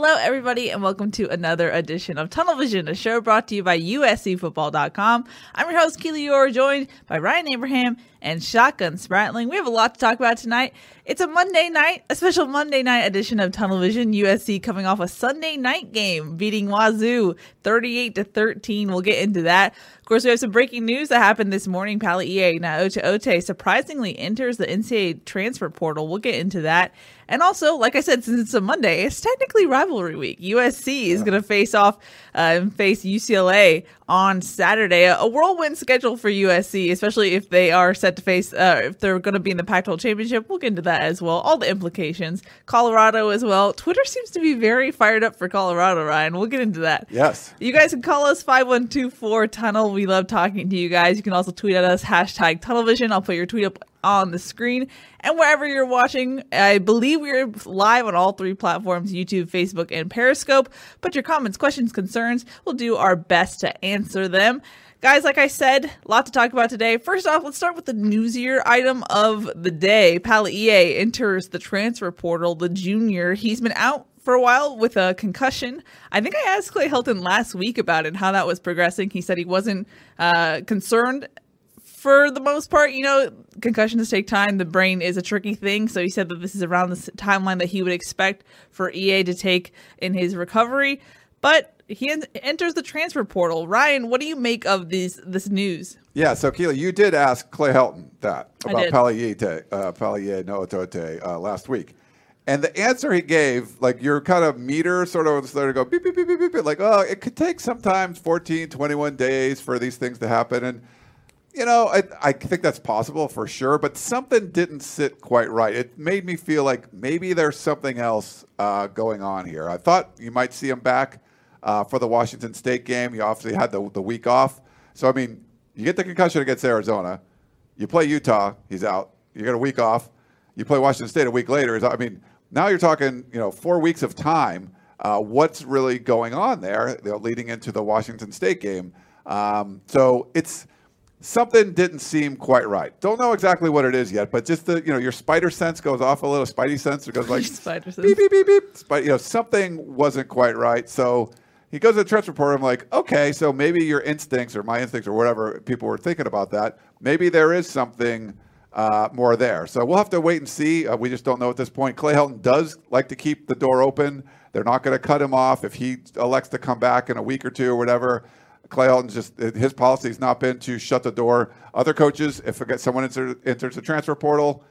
Hello, everybody, and welcome to another edition of Tunnel Vision, a show brought to you by USCFootball.com. I'm your host, Keely Eure, joined by Ryan Abraham and Shotgun Spratling. We have a lot to talk about tonight. It's a Monday night, a special Monday night edition of Tunnel Vision. USC coming off a Sunday night game, beating Wazoo 38 to 13. We'll get into that. Of course, we have some breaking news that happened this morning. Palaie Gaoteote surprisingly enters the NCAA transfer portal. We'll get into that. And also, like I said, since it's a Monday, it's technically rivalry week. USC is going to face off uh, and face UCLA on Saturday. A whirlwind schedule for USC, especially if they are set to face, uh, if they're going to be in the Pac 12 championship. We'll get into that as well. All the implications. Colorado as well. Twitter seems to be very fired up for Colorado, Ryan. We'll get into that. Yes. You guys can call us 5124 Tunnel. We love talking to you guys. You can also tweet at us, hashtag Tunnelvision. I'll put your tweet up on the screen. And wherever you're watching, I believe we're live on all three platforms YouTube, Facebook, and Periscope. Put your comments, questions, concerns. We'll do our best to answer them. Guys, like I said, a lot to talk about today. First off, let's start with the newsier item of the day. Palaie enters the transfer portal, the junior. He's been out for a while with a concussion. I think I asked Clay Helton last week about it and how that was progressing. He said he wasn't uh, concerned for the most part, you know, concussions take time. The brain is a tricky thing. So he said that this is around the timeline that he would expect for EA to take in his recovery. But he en- enters the transfer portal. Ryan, what do you make of these this news? Yeah, so Keely, you did ask Clay Helton that about. Palaie, uh, Gaoteote uh, last week. And the answer he gave, like your kind of meter sort of started to go beep, beep, beep, beep, beep, beep, like, oh, it could take sometimes 14, 21 days for these things to happen. And, you know, I, I think that's possible for sure, but something didn't sit quite right. It made me feel like maybe there's something else uh, going on here. I thought you might see him back uh, for the Washington State game. You obviously had the, the week off. So, I mean, you get the concussion against Arizona, you play Utah, he's out. You get a week off. You play Washington State a week later. I mean, now you're talking, you know, four weeks of time. Uh, what's really going on there you know, leading into the Washington State game? Um, so it's something didn't seem quite right. Don't know exactly what it is yet, but just the you know your spider sense goes off a little. Spidey sense it goes like Spider sense. beep beep beep beep. Spidey, you know something wasn't quite right. So he goes to the transfer report. I'm like, okay, so maybe your instincts or my instincts or whatever people were thinking about that. Maybe there is something uh, more there. So we'll have to wait and see. Uh, we just don't know at this point. Clay Helton does like to keep the door open. They're not going to cut him off if he elects to come back in a week or two or whatever. Clay Helton's just his policy has not been to shut the door. Other coaches, if someone enters, enters the transfer portal,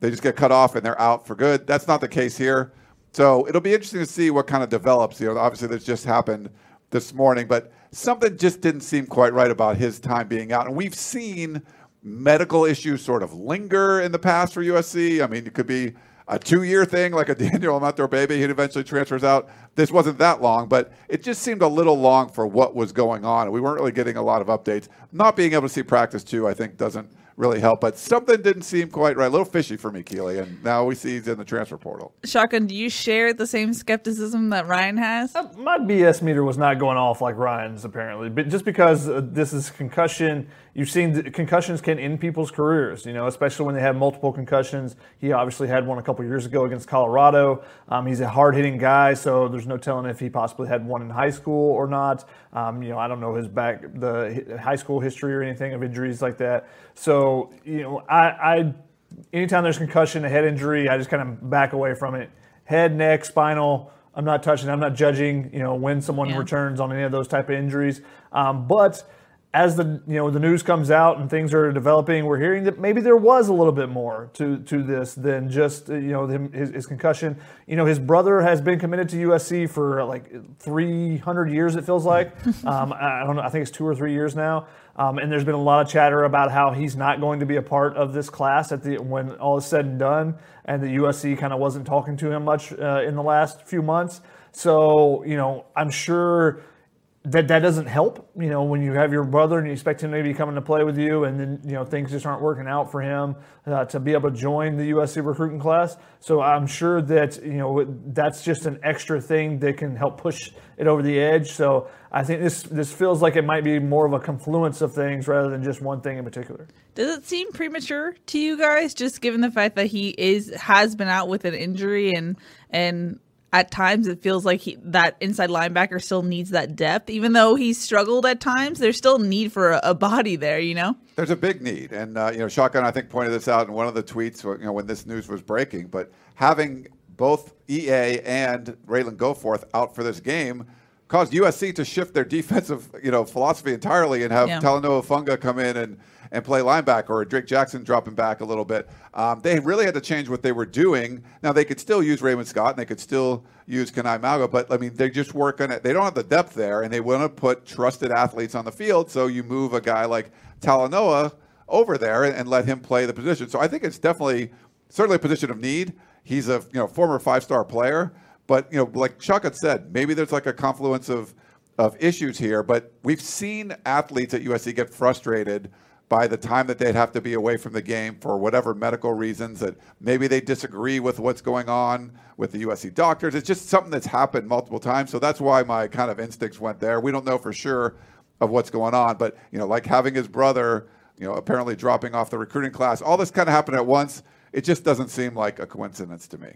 they just get cut off and they're out for good. That's not the case here. So it'll be interesting to see what kind of develops. You know, obviously this just happened this morning, but something just didn't seem quite right about his time being out. And we've seen medical issues sort of linger in the past for USC. I mean, it could be a two-year thing like a Daniel Imatorbhebhe. He eventually transfers out. This wasn't that long, but it just seemed a little long for what was going on. We weren't really getting a lot of updates. Not being able to see practice too, I think, doesn't really help. But something didn't seem quite right. A little fishy for me, Keely. And now we see he's in the transfer portal. Shotgun, do you share the same skepticism that Ryan has? My BS meter was not going off like Ryan's apparently, but just because uh, this is concussion you've seen that concussions can end people's careers, you know, especially when they have multiple concussions. He obviously had one a couple years ago against Colorado. Um, he's a hard hitting guy, so there's no telling if he possibly had one in high school or not. Um, you know, I don't know his back, the high school history or anything of injuries like that. So, you know, I, I anytime there's concussion, a head injury, I just kind of back away from it. Head, neck, spinal. I'm not touching. I'm not judging. You know, when someone Yeah. returns on any of those type of injuries. Um, but as the you know the news comes out and things are developing, we're hearing that maybe there was a little bit more to to this than just uh, you know him, his, his concussion. You know, his brother has been committed to USC for like 300 years. It feels like. um, I I don't know. I think it's two or three years now. Um, and there's been a lot of chatter about how he's not going to be a part of this class at the when all is said and done, and the USC kind of wasn't talking to him much uh, in the last few months. So you know, I'm sure that that doesn't help. You know, when you have your brother and you expect him to maybe coming to play with you, and then you know things just aren't working out for him uh, to be able to join the USC recruiting class. So I'm sure that you know that's just an extra thing that can help push it over the edge. So I think this this feels like it might be more of a confluence of things rather than just one thing in particular. Does it seem premature to you guys, just given the fact that he is has been out with an injury and and at times it feels like he, that inside linebacker still needs that depth, even though he's struggled at times. There's still need for a, a body there, you know. There's a big need, and uh, you know, Shotgun I think pointed this out in one of the tweets. You know, when this news was breaking, but having both EA and Ralen Goforth out for this game caused USC to shift their defensive, you know, philosophy entirely and have Yeah. Talanoa Hufanga come in and and play linebacker, or Drake Jackson dropping back a little bit. Um, they really had to change what they were doing. Now they could still use Raymond Scott and they could still use Kanai Mauga, but I mean they just work on it. They don't have the depth there, and they want to put trusted athletes on the field. So you move a guy like Talanoa over there and, and let him play the position. So I think it's definitely certainly a position of need. He's a you know former five star player, but you know like Shotgun said, maybe there's like a confluence of of issues here. But we've seen athletes at USC get frustrated by the time that they'd have to be away from the game for whatever medical reasons that maybe they disagree with what's going on with the USC doctors. It's just something that's happened multiple times. So that's why my kind of instincts went there. We don't know for sure of what's going on, but you know, like having his brother, you know, apparently dropping off the recruiting class, all this kind of happened at once. It just doesn't seem like a coincidence to me.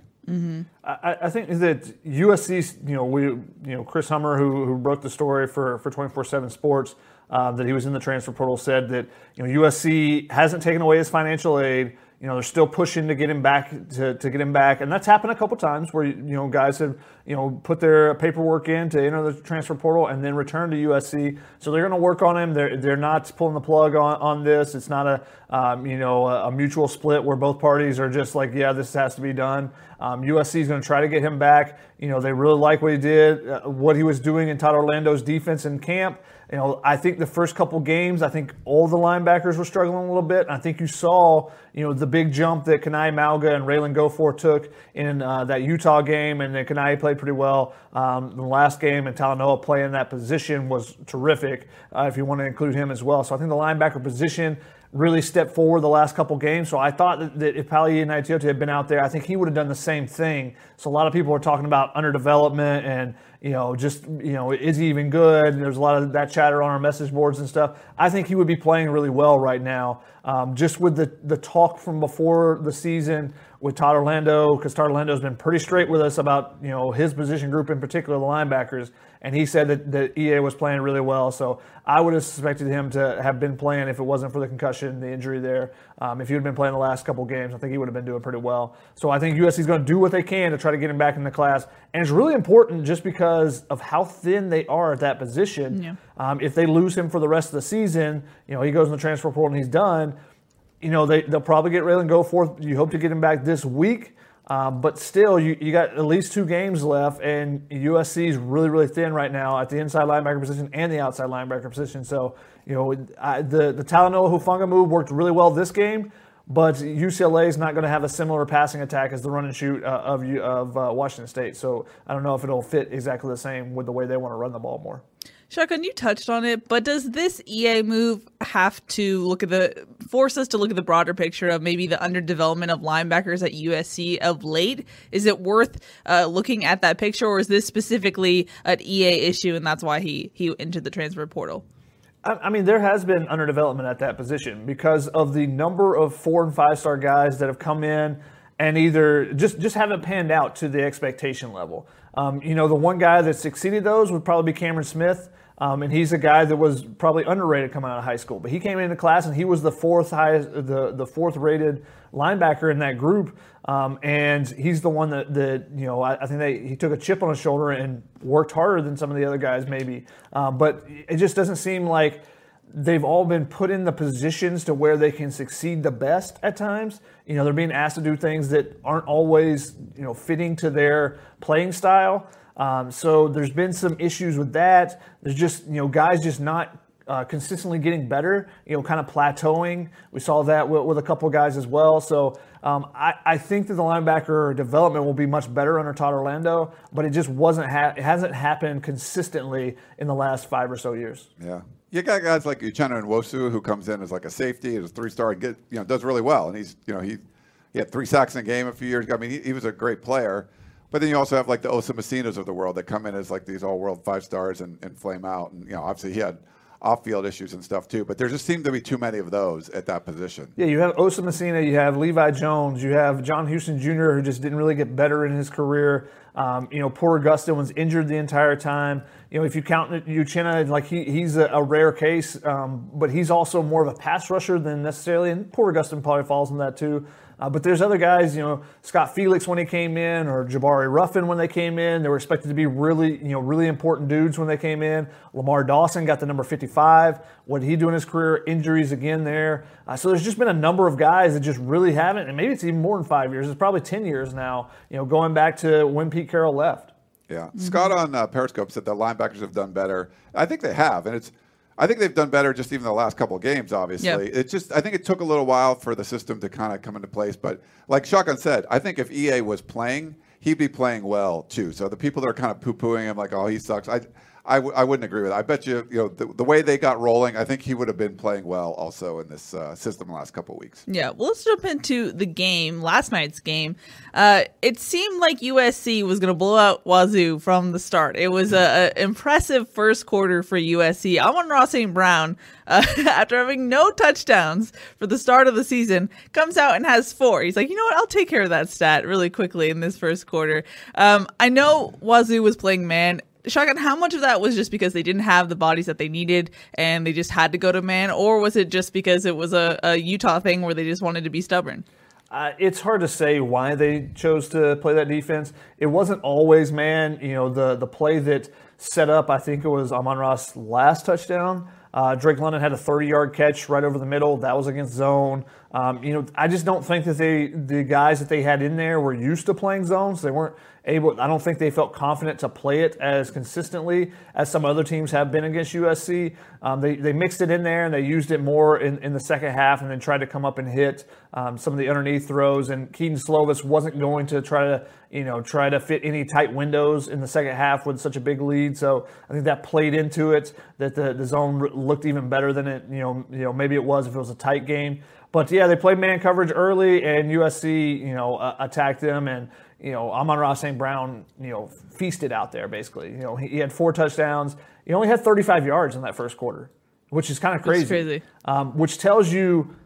I, I think that USC, you know, we, you know, Chris Hummer, who, who broke the story for for twenty four seven Sports, uh, that he was in the transfer portal, said that you know USC hasn't taken away his financial aid. You know, they're still pushing to get him back to, to get him back, and that's happened a couple times where you know guys have you know put their paperwork in to enter the transfer portal and then return to USC. So they're going to work on him. They're they're not pulling the plug on, on this. It's not a um, you know a, a mutual split where both parties are just like yeah this has to be done. Um, USC is going to try to get him back. You know they really like what he did, uh, what he was doing in Todd Orlando's defense in camp. You know, I think the first couple games, I think all the linebackers were struggling a little bit. I think you saw, you know, the big jump that Kanai Mauga and Ralen Goforth took in uh, that Utah game, and then Kanai played pretty well um, the last game, and Talanoa playing that position was terrific. Uh, if you want to include him as well, so I think the linebacker position really stepped forward the last couple games. So I thought that, that if Pali and Gaoteote had been out there, I think he would have done the same thing. So a lot of people are talking about underdevelopment and you know just you know is he even good? And There's a lot of that chatter on our message boards and stuff. I think he would be playing really well right now. Um, just with the the talk from before the season with Todd Orlando, because Todd Orlando's been pretty straight with us about you know his position group in particular, the linebackers, and he said that, that EA was playing really well. So I would have suspected him to have been playing if it wasn't for the concussion, the injury there. Um, if he had been playing the last couple games, I think he would have been doing pretty well. So I think USC is going to do what they can to try to get him back in the class, and it's really important just because of how thin they are at that position. Yeah. Um, if they lose him for the rest of the season, you know he goes in the transfer portal and he's done you know, they, they'll probably get Ralen Goforth. You hope to get him back this week. Um, but still, you, you got at least two games left, and USC is really, really thin right now at the inside linebacker position and the outside linebacker position. So, you know, I, the, the Talanoa Hufanga move worked really well this game, but UCLA is not going to have a similar passing attack as the run and shoot uh, of, of uh, Washington State. So I don't know if it'll fit exactly the same with the way they want to run the ball more. Shotgun, you touched on it, but does this EA move have to look at the force us to look at the broader picture of maybe the underdevelopment of linebackers at USC of late? Is it worth uh, looking at that picture, or is this specifically an EA issue and that's why he he entered the transfer portal? I mean, there has been underdevelopment at that position because of the number of four and five star guys that have come in and either just just haven't panned out to the expectation level. Um, you know, the one guy that succeeded those would probably be Cameron Smith. Um, and he's a guy that was probably underrated coming out of high school. But he came into class and he was the fourth highest, the the fourth rated linebacker in that group. Um, and he's the one that, that you know I, I, think they, he took a chip on his shoulder and worked harder than some of the other guys maybe. Um, but it just doesn't seem like they've all been put in the positions to where they can succeed the best at times. You know, they're being asked to do things that aren't always you know fitting to their playing style. Um, so there's been some issues with that. There's just you know guys just not uh, consistently getting better. You know, kind of plateauing. We saw that with, with a couple guys as well. So um, I, I, think that the linebacker development will be much better under Todd Orlando, but it just wasn't. Ha- it hasn't happened consistently in the last five or so years. Yeah. You got guys like Uchenna Nwosu who comes in as like a safety, as a three-star, and get you know does really well, and he's you know he he had three sacks in a game a few years ago. I mean, he, he was a great player. But then you also have like the Osa Masinas of the world that come in as like these all-world five stars and, and flame out. And you know, obviously he had off-field issues and stuff too. But there just seemed to be too many of those at that position. Yeah, you have Osa Masina, you have Levi Jones, you have John Houston Jr., who just didn't really get better in his career. Um, you know, Porter Gustin was injured the entire time. You know, if you count Uchenna, like he, he's a, a rare case, um, but he's also more of a pass rusher than necessarily, and Porter Gustin probably falls in that too. Uh, but there's other guys, you know, Scott Felix when he came in, or Jabari Ruffin when they came in. They were expected to be really, you know, really important dudes when they came in. Lamar Dawson got the number 55. What did he do in his career? Injuries again there. Uh, so there's just been a number of guys that just really haven't, and maybe it's even more than five years. It's probably 10 years now, you know, going back to when Pete Carroll left. Yeah. Mm-hmm. Scott on uh, Periscope said the linebackers have done better. I think they have, and it's I think they've done better just even the last couple of games. Obviously, yep. it's just I think it took a little while for the system to kind of come into place. But like Shotgun said, I think if EA was playing, he'd be playing well too. So the people that are kind of poo pooing him like, oh, he sucks. I I w- I wouldn't agree with that. I bet you, you know, the, the, way they got rolling, I think he would have been playing well also in this uh, system the last couple weeks. Yeah, well, let's jump into the game, last night's game. Uh, it seemed like USC was going to blow out Wazoo from the start. It was an impressive first quarter for USC. Amon-Ra St. Brown, uh, after having no touchdowns for the start of the season, comes out and has four. He's like, you know what? I'll take care of that stat really quickly in this first quarter. Um, I know Wazoo was playing man Shotgun, how much of that was just because they didn't have the bodies that they needed and they just had to go to man, or was it just because it was a, a Utah thing where they just wanted to be stubborn? Uh, it's hard to say why they chose to play that defense. It wasn't always man. You know, the the play that set up, I think it was Amon-Ra's last touchdown. Uh, Drake London had a 30 yard catch right over the middle. That was against zone. Um, you know, I just don't think that they the guys that they had in there were used to playing zones. They weren't able. I don't think they felt confident to play it as consistently as some other teams have been against USC. Um, they they mixed it in there and they used it more in, in the second half, and then tried to come up and hit um, some of the underneath throws. And Kedon Slovis wasn't going to try to you know try to fit any tight windows in the second half with such a big lead. So I think that played into it. That the the zone looked even better than it you know you know maybe it was if it was a tight game. But yeah, they played man coverage early, and USC, you know, uh, attacked them, and you know, Amon-Ra St. Brown, you know, feasted out there basically. You know, he, he, had four touchdowns. He only had 35 yards in that first quarter, which is kind of crazy. crazy. Um, which tells you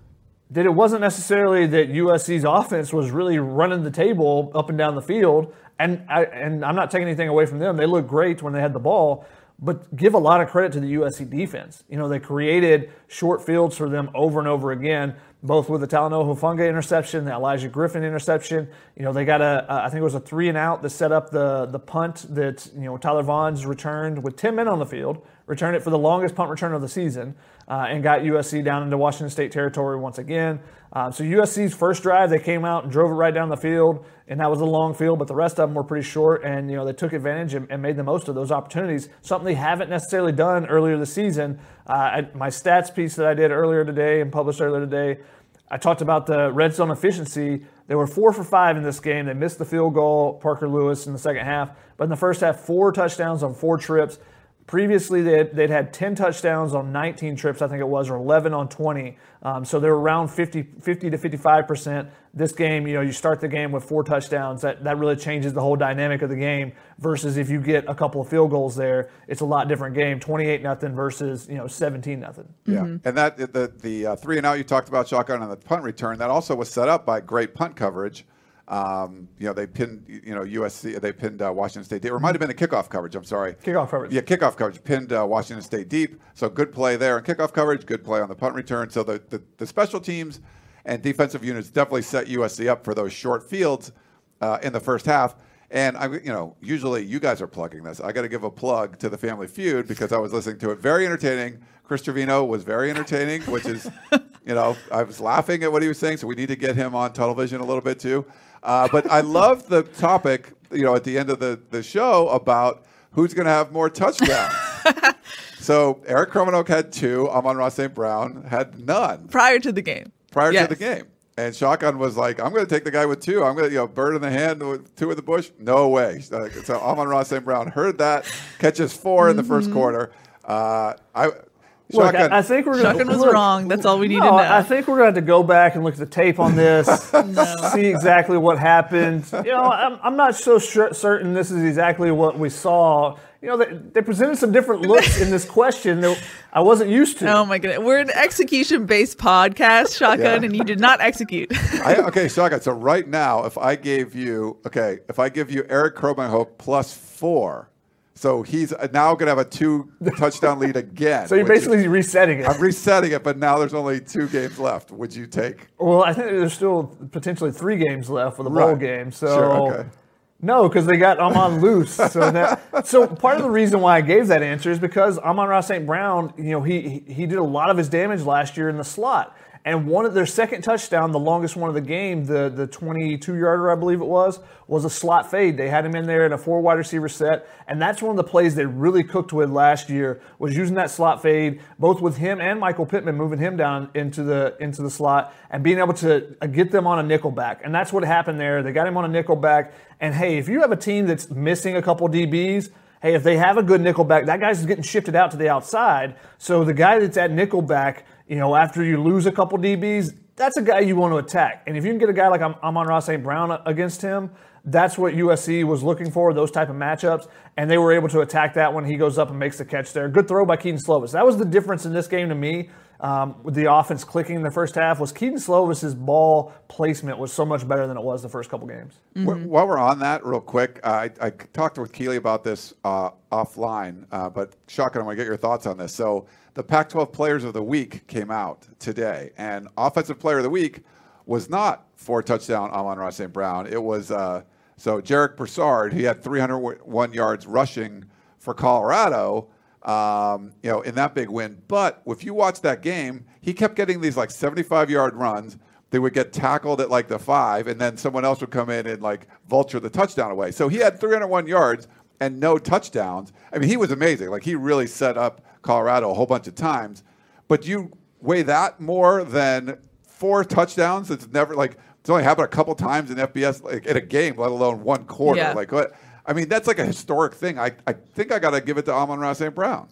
that it wasn't necessarily that USC's offense was really running the table up and down the field. And I, and I'm not taking anything away from them. They looked great when they had the ball, but give a lot of credit to the USC defense. You know, they created short fields for them over and over again both with the Talanoa Hufanga interception, the Elijah Griffin interception. You know, they got a, I think it was a three and out that set up the the punt that, you know, Tyler Vaughns returned with 10 men on the field, returned it for the longest punt return of the season, uh, and got USC down into Washington State territory once again. Uh, so USC's first drive, they came out and drove it right down the field, and that was a long field, but the rest of them were pretty short, and, you know, they took advantage and, and made the most of those opportunities, something they haven't necessarily done earlier this season. Uh, my stats piece that I did earlier today and published earlier today, I talked about the red zone efficiency. They were four for five in this game. They missed the field goal, Parker Lewis, in the second half. But in the first half, four touchdowns on four trips. Previously, they had, they'd had 10 touchdowns on 19 trips, I think it was, or 11 on 20. Um, so they're around 50, 50 to 55%. This game, you know, you start the game with four touchdowns. That, that really changes the whole dynamic of the game versus if you get a couple of field goals there, it's a lot different game. 28 nothing versus, you know, 17 nothing. Yeah, and that the the uh, three and out you talked about shotgun on the punt return that also was set up by great punt coverage. Um, you know, they pinned you know USC, they pinned uh, Washington State. Deep. It might have been a kickoff coverage. I'm sorry, Kickoff coverage. Yeah, kickoff coverage pinned uh, Washington State deep. So good play there in kickoff coverage. Good play on the punt return. So the the, the special teams and defensive units definitely set USC up for those short fields uh, in the first half. And I, you know, usually you guys are plugging this. I got to give a plug to the Family Feud because I was listening to it. Very entertaining. Chris Trevino was very entertaining, which is, you know, I was laughing at what he was saying. So we need to get him on television a little bit too. Uh, but I love the topic, you know, at the end of the, the show about who's going to have more touchdowns. so Erik Krommenhoek had two. Amon-Ra St. Brown had none Prior to the game. prior Yes. to the game. And Shotgun was like, I'm going to take the guy with two. I'm going to, you know, bird in the hand with two in the bush. No way. So Amon-Ra St. Brown heard that, catches 4 in the first quarter. Uh, I, Look, Shotgun, I, I think we're gonna, Shotgun was look, wrong. That's all we need No, to know. I think we're going to have to go back and look at the tape on this, see exactly what happened. You know, I'm, I'm not so sure, certain this is exactly what we saw. You know, they, they presented some different looks in this question that I wasn't used to. Oh my goodness. We're an execution based podcast, Shotgun, Yeah. and you did not execute. I, okay, Shotgun. So right now, if I gave you, okay, if I give you Erik Krommenhoek plus four, so he's uh, now going to have a two touchdown lead again. so you're which is- basically resetting it. I'm resetting it, but now there's only two games left. Would you take? Well, I think there's still potentially three games left for the bowl Right. game. So Sure, okay. no, because they got Amon loose. So that so part of the reason why I gave that answer is because Amon-Ra St. Brown, you know, he- he did a lot of his damage last year in the slot. And one of their second touchdown, the longest one of the game, the the 22 yarder, I believe it was, was a slot fade. They had him in there in a four wide receiver set, and that's one of the plays they really cooked with last year was using that slot fade, both with him and Michael Pittman moving him down into the into the slot and being able to uh, get them on a nickel back. And that's what happened there. They got him on a nickel back. And hey, if you have a team that's missing a couple DBs, hey, if they have a good nickel back, that guy's getting shifted out to the outside. So the guy that's at nickel back, you know, after you lose a couple DBs, that's a guy you want to attack. And if you can get a guy like Am- Amon-Ra St. Brown against him, that's what USC was looking for, those type of matchups. And they were able to attack that when he goes up and makes the catch there. Good throw by Kedon Slovis. That was the difference in this game to me. Um, with the offense clicking in the first half was Kedon Slovis's ball placement was so much better than it was the first couple games. Wh- While we're on that, real quick, uh, I, I talked with Keely about this uh, offline, uh, but Shotgun, I want to get your thoughts on this. So, the Pac 12 Players of the Week came out today, and Offensive Player of the Week was not for touchdown Amon-Ra St. Brown. It was, uh, so Jarek Broussard, he had 301 yards rushing for Colorado. Um, you know, in that big win. But if you watch that game, he kept getting these like 75 yard runs they would get tackled at like the five, and then someone else would come in and like vulture the touchdown away. So he had 301 yards and no touchdowns. I mean, he was amazing. Like he really set up Colorado a whole bunch of times. But you weigh that more than four touchdowns. It's never like it's only happened a couple times in FBS like in a game, let alone one quarter. Yeah. Like what? I mean, that's like a historic thing. I, I think I got to give it to Amon-Ra St. Brown.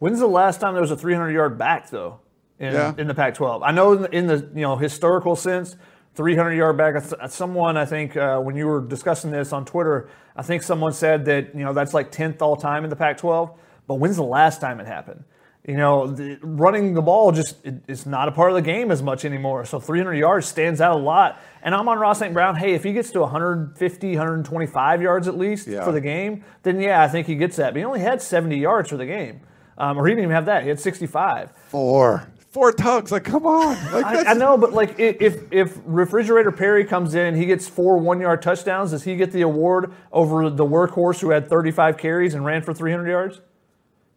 When's the last time there was a 300 yard back though in, Yeah. in the Pac-12? I know in the, in the you know historical sense, 300 yard back. Someone I think uh, when you were discussing this on Twitter, I think someone said that you know that's like 10th all time in the Pac-12. But when's the last time it happened? You know, the, running the ball just it, it's not a part of the game as much anymore. So 300 yards stands out a lot. And Amon-Ra St. Brown. Hey, if he gets to 150, 125 yards at least Yeah. for the game, then yeah, I think he gets that. But he only had 70 yards for the game. Um, or he didn't even have that. He had 65. Four. Four tugs. Like, come on. Like, I, I know, but like if if Refrigerator Perry comes in, he gets four one yard touchdowns. Does he get the award over the workhorse who had 35 carries and ran for 300 yards?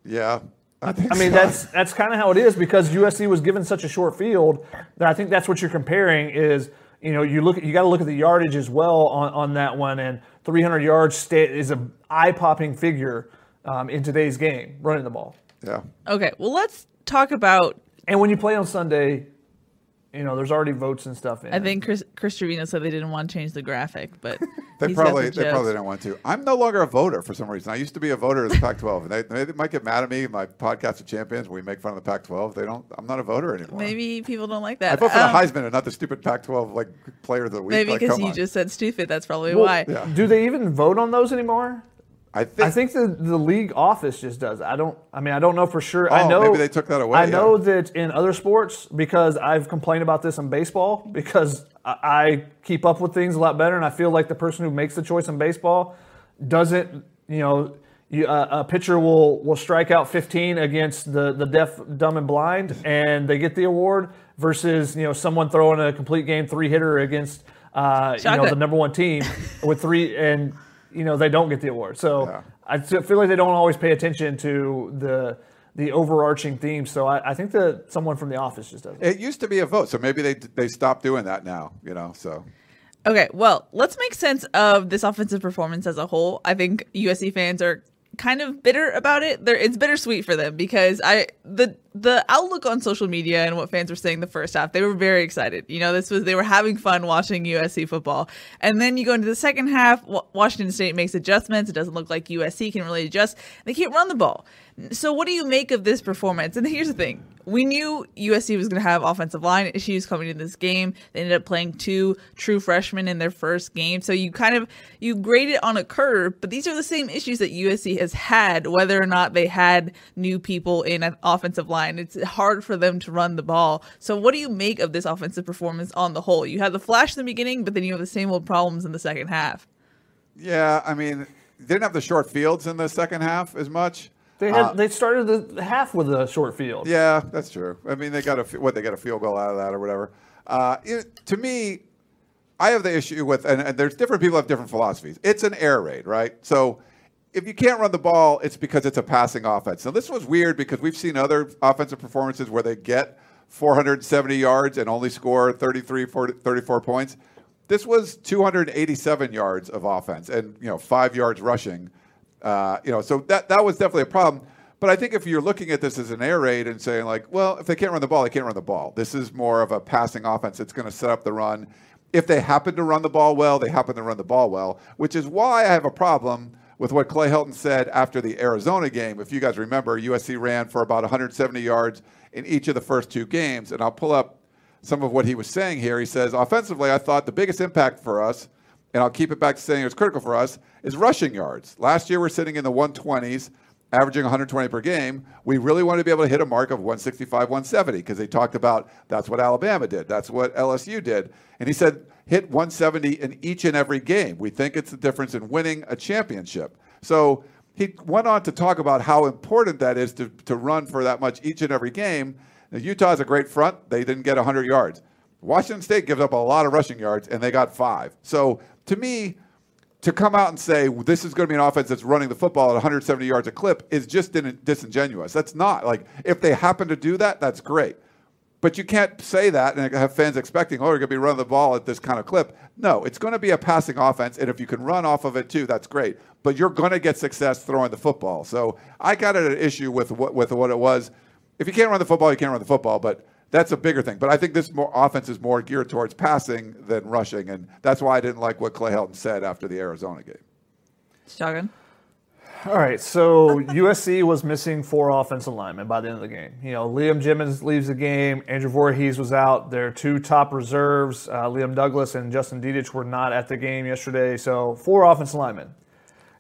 Yeah. I, think I mean, so. that's that's kind of how it is because USC was given such a short field that I think that's what you're comparing is you know you look you got to look at the yardage as well on, on that one and 300 yards sta- is a eye popping figure um, in today's game running the ball. Yeah. Okay, well, let's talk about. And when you play on Sunday you know, there's already votes and stuff in. I think Chris, Chris Trevino said they didn't want to change the graphic, but They he's got probably the they probably gist. don't want to. I'm no longer a voter for some reason. I used to be a voter of the Pac-12, and they, they might get mad at me. My podcast of champions, we make fun of the Pac-12. They don't. I'm not a voter anymore. Maybe people don't like that. I vote for Um, the Heisman and not the stupid Pac-12 like player of the week. Maybe because come you on. just said stupid. That's probably Well, why. Yeah. Do they even vote on those anymore? I think. I think the, the league office just does. I don't. I mean, I don't know for sure. I Oh, know maybe they took that away, I know that in other sports, because I've complained about this in baseball, because I, I keep up with things a lot better, and I feel like the person who makes the choice in baseball doesn't. You know, you, uh, a pitcher will will strike out 15 against the the deaf, dumb, and blind, and they get the award. Versus you know someone throwing a complete game three hitter against uh, you know Chocolate. the number one team with three and you know they don't get the award. So Yeah. I t- feel like they don't always pay attention to the the overarching theme. So I, I think that someone from the office just does. It. it used to be a vote, so maybe they they stopped doing that now. You know, so Okay, well, let's make sense of this offensive performance as a whole. I think USC fans are kind of bitter about it. They're, it's bittersweet for them because I the the outlook on social media and what fans were saying the first half, they were very excited. You know, this was they were having fun watching USC football, and then you go into the second half. Washington State makes adjustments. It doesn't look like USC can really adjust. They can't run the ball. So, what do you make of this performance? And here's the thing: we knew USC was going to have offensive line issues coming into this game. They ended up playing two true freshmen in their first game, so you kind of you grade it on a curve. But these are the same issues that USC has had, whether or not they had new people in an offensive line. It's hard for them to run the ball. So, what do you make of this offensive performance on the whole? You had the flash in the beginning, but then you have the same old problems in the second half. yeah. I mean, they didn't have the short fields in the second half as much. They had Uh, they started the half with a short field. Yeah, that's true. I mean, they got a what they got a field goal out of that or whatever. Uh, it, to me, I have the issue with, and, and there's different people have different philosophies. It's an air raid, right? So if you can't run the ball, it's because it's a passing offense. Now this was weird because we've seen other offensive performances where they get 470 yards and only score 33, 40, 34 points. This was 287 yards of offense and you know five yards rushing. Uh, you know, so that that was definitely a problem. But I think if you're looking at this as an air raid and saying like, well, if they can't run the ball, they can't run the ball. This is more of a passing offense. It's going to set up the run. If they happen to run the ball well, they happen to run the ball well, which is why I have a problem with what Clay Helton said after the Arizona game. If you guys remember, USC ran for about 170 yards in each of the first two games, and I'll pull up some of what he was saying here. He says, offensively, I thought the biggest impact for us, and I'll keep it back to saying it's critical for us, is rushing yards. Last year, we're sitting in the 120s, averaging 120 per game. We really wanted to be able to hit a mark of 165, 170, because they talked about that's what Alabama did, that's what LSU did. And he said, hit 170 in each and every game. We think it's the difference in winning a championship. So he went on to talk about how important that is to, to run for that much each and every game. Now, Utah's a great front. They didn't get 100 yards. Washington State gives up a lot of rushing yards, and they got five. So to me, to come out and say this is going to be an offense that's running the football at 170 yards a clip is just disingenuous. That's not like if they happen to do that, that's great. But you can't say that and have fans expecting, oh, you're going to be running the ball at this kind of clip. No, it's going to be a passing offense, and if you can run off of it too, that's great. But you're going to get success throwing the football. So I got an issue with what with what it was. If you can't run the football, you can't run the football. But that's a bigger thing. But I think this more offense is more geared towards passing than rushing, and that's why I didn't like what Clay Helton said after the Arizona game. Shotgun. All right, so USC was missing four offensive linemen by the end of the game. You know, Liam Jimmons leaves the game. Andrew Voorhees was out. Their two top reserves, uh, Liam Douglass and Justin Dedich, were not at the game yesterday. So four offensive linemen.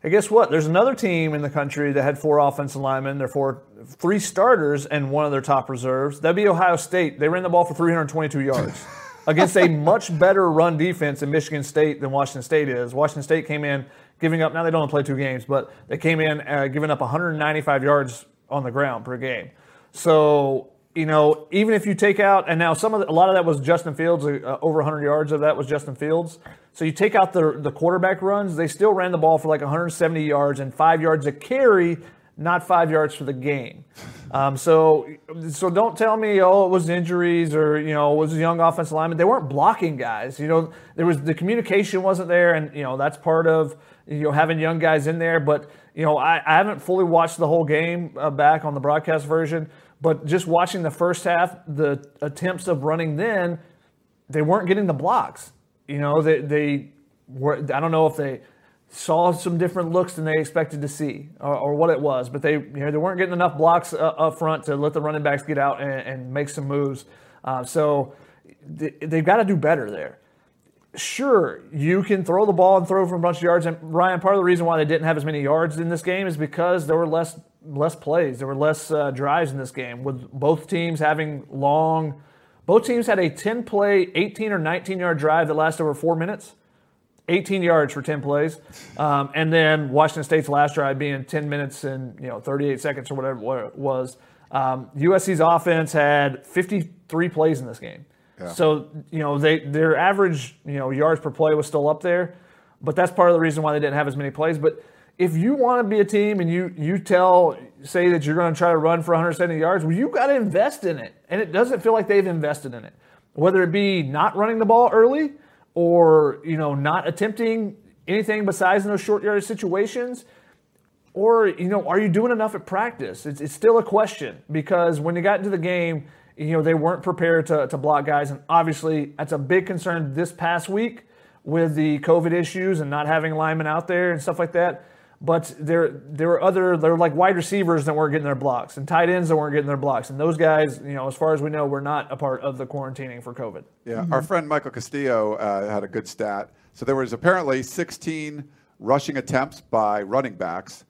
And guess what? There's another team in the country that had four offensive linemen. They're four, three starters and one of their top reserves. That'd be Ohio State. They ran the ball for 322 yards against a much better run defense in Michigan State than Washington State is. Washington State came in giving up. Now they don't only play two games, but they came in uh, giving up 195 yards on the ground per game. So you know, even if you take out, and now some of the, a lot of that was Justin Fields, uh, over 100 yards of that was Justin Fields. So you take out the the quarterback runs, they still ran the ball for like 170 yards and five yards a carry, not five yards for the game. Um, so so don't tell me oh it was injuries or you know it was a young offensive lineman. They weren't blocking guys. You know there was the communication wasn't there, and you know that's part of you know having young guys in there. But you know I, I haven't fully watched the whole game uh, back on the broadcast version. But just watching the first half, the attempts of running then, they weren't getting the blocks. You know, they, they were, I don't know if they saw some different looks than they expected to see or, or what it was, but they, you know, they weren't getting enough blocks uh, up front to let the running backs get out and, and make some moves. Uh, so they, they've got to do better there sure, you can throw the ball and throw from a bunch of yards. And Ryan, part of the reason why they didn't have as many yards in this game is because there were less less plays, there were less uh, drives in this game, with both teams having long. Both teams had a 10 play, 18 or 19 yard drive that lasted over four minutes. 18 yards for 10 plays, um, and then Washington State's last drive being 10 minutes and you know 38 seconds or whatever it was. Um, USC's offense had 53 plays in this game. So you know they their average you know yards per play was still up there, but that's part of the reason why they didn't have as many plays. But if you want to be a team and you you tell say that you're going to try to run for 170 yards, well, you got to invest in it, and it doesn't feel like they've invested in it. Whether it be not running the ball early or you know not attempting anything besides those short yardage situations, or you know are you doing enough at practice? It's, it's still a question because when you got into the game you know, they weren't prepared to, to block guys. And obviously, that's a big concern this past week with the COVID issues and not having linemen out there and stuff like that. But there, there were other, there were like wide receivers that weren't getting their blocks and tight ends that weren't getting their blocks. And those guys, you know, as far as we know, were not a part of the quarantining for COVID. Yeah, mm-hmm. our friend Michael Castillo uh, had a good stat. So there was apparently 16 rushing attempts by running backs.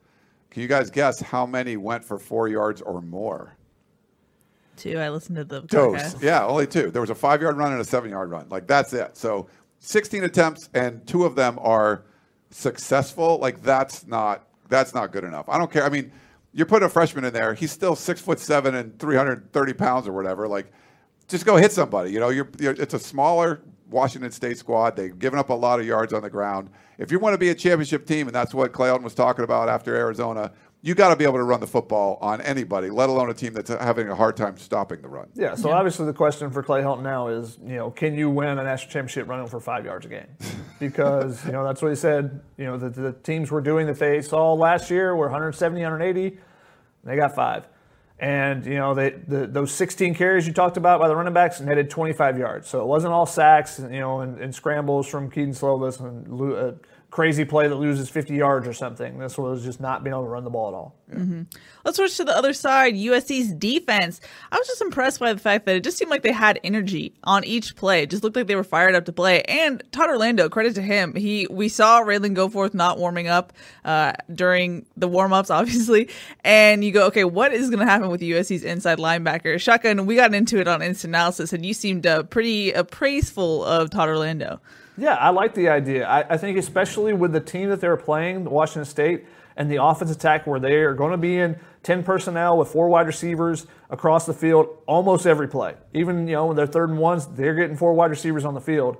Can you guys guess how many went for four yards or more? Two. I listened to the dose. Yeah, only two. There was a five yard run and a seven yard run. Like that's it. So 16 attempts and two of them are successful. Like that's not that's not good enough. I don't care. I mean, you're putting a freshman in there. He's still six foot seven and 330 pounds or whatever. Like, just go hit somebody. You know, you're, you're it's a smaller Washington State squad. They've given up a lot of yards on the ground. If you want to be a championship team, and that's what Clay was talking about after Arizona, you got to be able to run the football on anybody, let alone a team that's having a hard time stopping the run. Yeah. So yeah. obviously the question for Clay Helton now is, you know, can you win a national championship running for five yards a game? Because you know that's what he said. You know, the, the teams were doing that they saw last year were 170, 180. They got five. And you know they, the, those 16 carries you talked about by the running backs netted 25 yards. So it wasn't all sacks, you know, and, and scrambles from Kedon Slovis and uh, crazy play that loses 50 yards or something. This was just not being able to run the ball at all. Mm-hmm. Let's switch to the other side, USC's defense. I was just impressed by the fact that it just seemed like they had energy on each play. It just looked like they were fired up to play. And Todd Orlando, credit to him. He we saw Ralen Goforth not warming up uh, during the warm ups, obviously. And you go, okay, what is going to happen with USC's inside linebacker? Shotgun, we got into it on instant analysis, and you seemed uh, pretty appraiseful of Todd Orlando. Yeah, I like the idea. I, I, think especially with the team that they're playing, Washington State, and the offense attack where they are going to be in 10 personnel with four wide receivers across the field almost every play. Even, you know, when they're third and ones, they're getting four wide receivers on the field.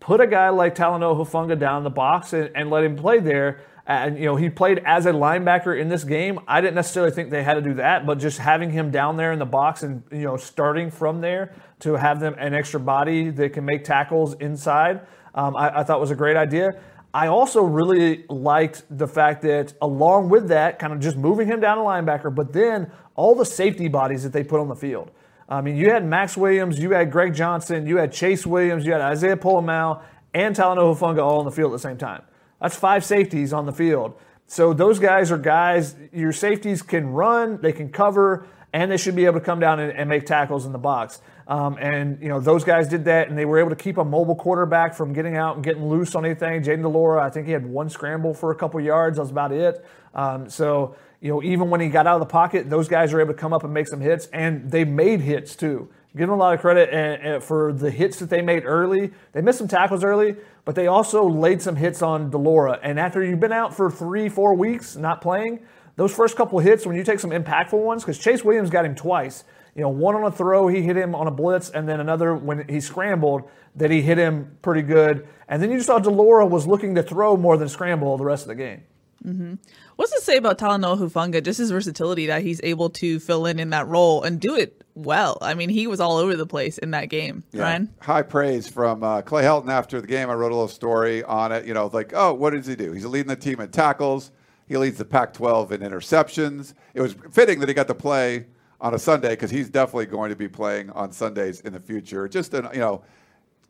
Put a guy like Talanoa Hufanga down the box and, and let him play there and you know he played as a linebacker in this game. I didn't necessarily think they had to do that, but just having him down there in the box and you know starting from there to have them an extra body that can make tackles inside, um, I, I thought was a great idea. I also really liked the fact that along with that, kind of just moving him down to linebacker, but then all the safety bodies that they put on the field. I mean, you had Max Williams, you had Greg Johnson, you had Chase Williams, you had Isaiah Pola-Mao, and Talanoa Hufanga all on the field at the same time. That's five safeties on the field. So those guys are guys, your safeties can run, they can cover, and they should be able to come down and, and make tackles in the box. Um, and, you know, those guys did that, and they were able to keep a mobile quarterback from getting out and getting loose on anything. Jayden de Laura, I think he had one scramble for a couple yards. That was about it. Um, so, you know, even when he got out of the pocket, those guys were able to come up and make some hits, and they made hits too. Give them a lot of credit and, and for the hits that they made early. They missed some tackles early, but they also laid some hits on de Laura. And after you've been out for three, four weeks not playing, those first couple hits, when you take some impactful ones, because Chase Williams got him twice. You know, one on a throw, he hit him on a blitz, and then another when he scrambled that he hit him pretty good. And then you just saw de Laura was looking to throw more than scramble the rest of the game. Mm-hmm. What's to say about Talanoa Hufanga? Just his versatility that he's able to fill in in that role and do it well. I mean, he was all over the place in that game. Yeah. Ryan, high praise from uh, Clay Helton after the game. I wrote a little story on it. You know, like, oh, what does he do? He's leading the team in tackles. He leads the Pac-12 in interceptions. It was fitting that he got to play on a Sunday because he's definitely going to be playing on Sundays in the future. Just an you know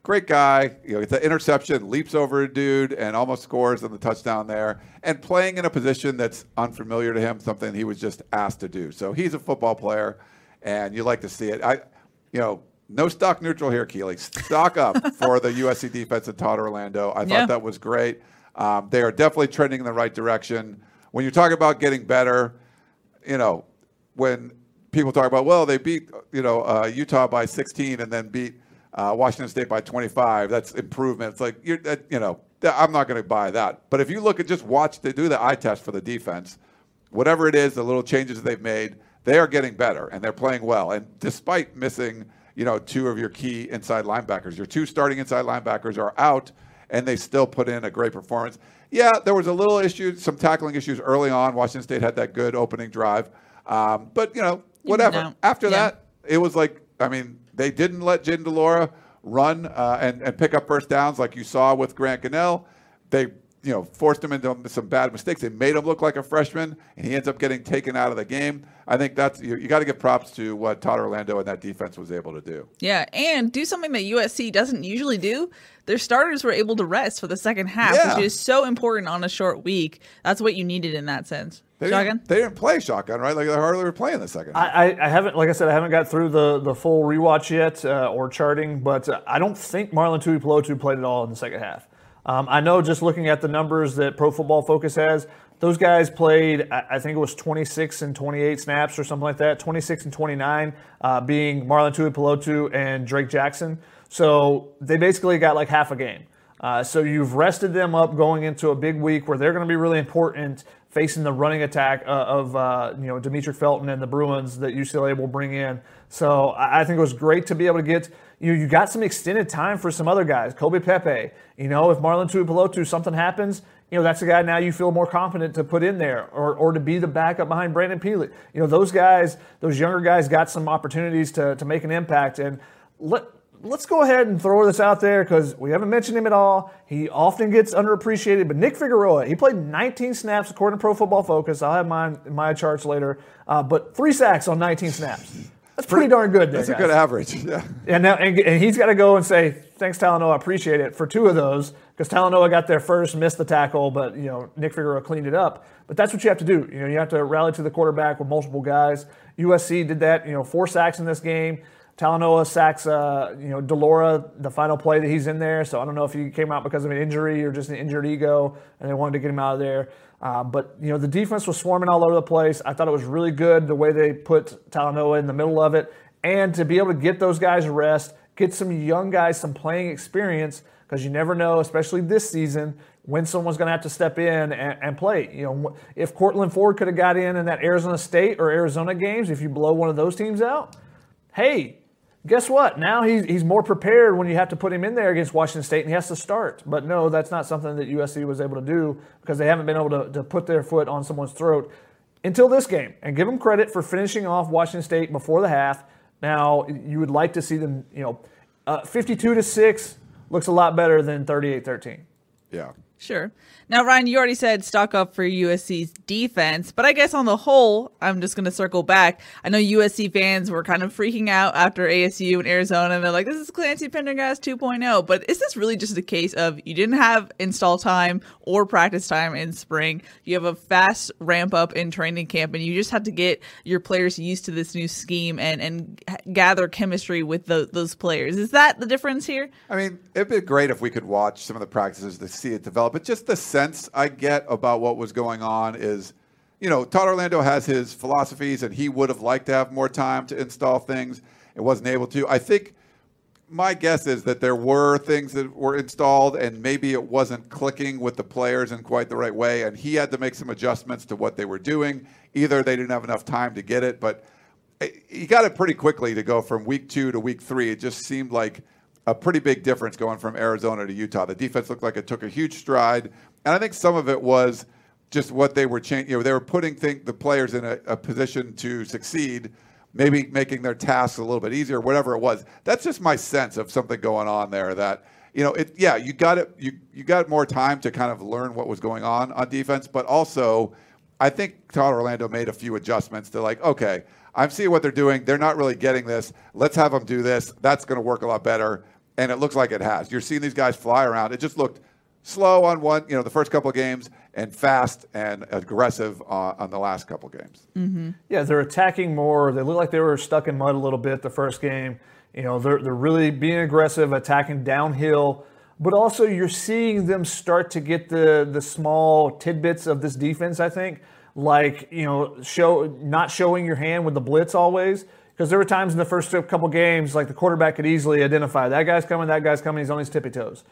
great guy. You know, it's an interception, leaps over a dude, and almost scores on the touchdown there. And playing in a position that's unfamiliar to him, something he was just asked to do. So he's a football player, and you like to see it. I, you know, no stock neutral here, Keely. Stock up for the USC defense and Todd Orlando. I Yeah. thought that was great. Um, they are definitely trending in the right direction. When you talk about getting better, you know, when people talk about, well, they beat, you know, uh, Utah by 16 and then beat uh, Washington State by 25. That's improvement. It's like, you're, that, you know, that, I'm not going to buy that. But if you look at just watch, they do the eye test for the defense, whatever it is, the little changes they've made, they are getting better and they're playing well. And despite missing, you know, two of your key inside linebackers, your two starting inside linebackers are out and they still put in a great performance. Yeah, there was a little issue, some tackling issues early on. Washington State had that good opening drive. Um, but, you know, whatever. No. After Yeah. that, it was like, I mean, they didn't let Jin de Laura run uh, and, and pick up first downs like you saw with Grant Gunnell. They, you know, forced him into some bad mistakes. They made him look like a freshman, and he ends up getting taken out of the game. I think that's you, you got to give props to what Todd Orlando and that defense was able to do. Yeah, and do something that USC doesn't usually do. Their starters were able to rest for the second half, Yeah. which is so important on a short week. That's what you needed in that sense. They Shotgun? didn't, they didn't play shotgun, right? Like they hardly were playing the second. half. I, I, I haven't, like I said, I haven't got through the, the full rewatch yet uh, or charting, but uh, I don't think Marlon Tuipulotu played at all in the second half. Um, I know just looking at the numbers that Pro Football Focus has, those guys played, I, think it was 26 and 28 snaps or something like that, 26 and 29 uh, being Marlon Tuipulotu and Drake Jackson. So they basically got like half a game. Uh, so you've rested them up going into a big week where they're going to be really important facing the running attack uh, of uh, you know Demetric Felton and the Bruins that UCLA will bring in. So I think it was great to be able to get you. You got some extended time for some other guys, Kobe Pepe. You know, if Marlon Tuipulotu something happens, you know that's a guy now you feel more confident to put in there or, or to be the backup behind Brandon Pili. You know those guys, those younger guys got some opportunities to to make an impact and let let's go ahead and throw this out there because we haven't mentioned him at all. He often gets underappreciated, but Nick Figueroa, he played 19 snaps according to Pro Football Focus. I'll have mine in my charts later, uh, but three sacks on 19 snaps. That's pretty darn good. There, That's a good average. Yeah. And now, and, and he's got to go and say, "Thanks, Talanoa, I appreciate it." For two of those, because Talanoa got there first, missed the tackle, but you know Nick Figueroa cleaned it up. But that's what you have to do. You know, you have to rally to the quarterback with multiple guys. USC did that. You know, four sacks in this game. Talanoa sacks, uh, you know, de Laura, the final play that he's in there. So I don't know if he came out because of an injury or just an injured ego, and they wanted to get him out of there. Uh, but you know, the defense was swarming all over the place. I thought it was really good the way they put Talanoa in the middle of it, and to be able to get those guys rest, get some young guys some playing experience, because you never know, especially this season, when someone's going to have to step in and, and play. You know, if Courtland Ford could have got in in that Arizona State or Arizona games, if you blow one of those teams out, hey, guess what? Now he's, he's more prepared when you have to put him in there against Washington State and he has to start. But no, that's not something that USC was able to do because they haven't been able to, to put their foot on someone's throat until this game. And give them credit for finishing off Washington State before the half. Now, you would like to see them, you know, uh, 52 to 6 looks a lot better than 38 13. Yeah. Sure. Now, Ryan, you already said stock up for USC's defense, but I guess on the whole, I'm just going to circle back. I know USC fans were kind of freaking out after ASU and Arizona, and they're like, this is Clancy Pendergast 2.0. But is this really just a case of you didn't have install time or practice time in spring? You have a fast ramp up in training camp, and you just have to get your players used to this new scheme and, and gather chemistry with the, those players. Is that the difference here? I mean, it'd be great if we could watch some of the practices to see it develop. But just the sense I get about what was going on is, you know, Todd Orlando has his philosophies, and he would have liked to have more time to install things. It wasn't able to. I think my guess is that there were things that were installed, and maybe it wasn't clicking with the players in quite the right way, and he had to make some adjustments to what they were doing. Either they didn't have enough time to get it, but eh, he got it pretty quickly to go from week two to week three. It just seemed like a pretty big difference going from Arizona to Utah. The defense looked like it took a huge stride, and I think some of it was just what they were changing. You know, they were putting think, the players in a, a position to succeed, maybe making their tasks a little bit easier, whatever it was. That's just my sense of something going on there. That you know, it yeah, you got it. You you got more time to kind of learn what was going on on defense, but also I think Todd Orlando made a few adjustments. They're like, okay, I'm seeing what they're doing. They're not really getting this. Let's have them do this. That's going to work a lot better. And it looks like it has. You're seeing these guys fly around. It just looked slow on one, you know, the first couple of games, and fast and aggressive uh, on the last couple of games. Mm-hmm. Yeah, they're attacking more. They look like they were stuck in mud a little bit the first game. You know, they're they're really being aggressive, attacking downhill. But also, you're seeing them start to get the the small tidbits of this defense. I think, like you know, show not showing your hand with the blitz always. Because there were times in the first couple games, like the quarterback could easily identify that guy's coming, that guy's coming, he's on his tippy toes.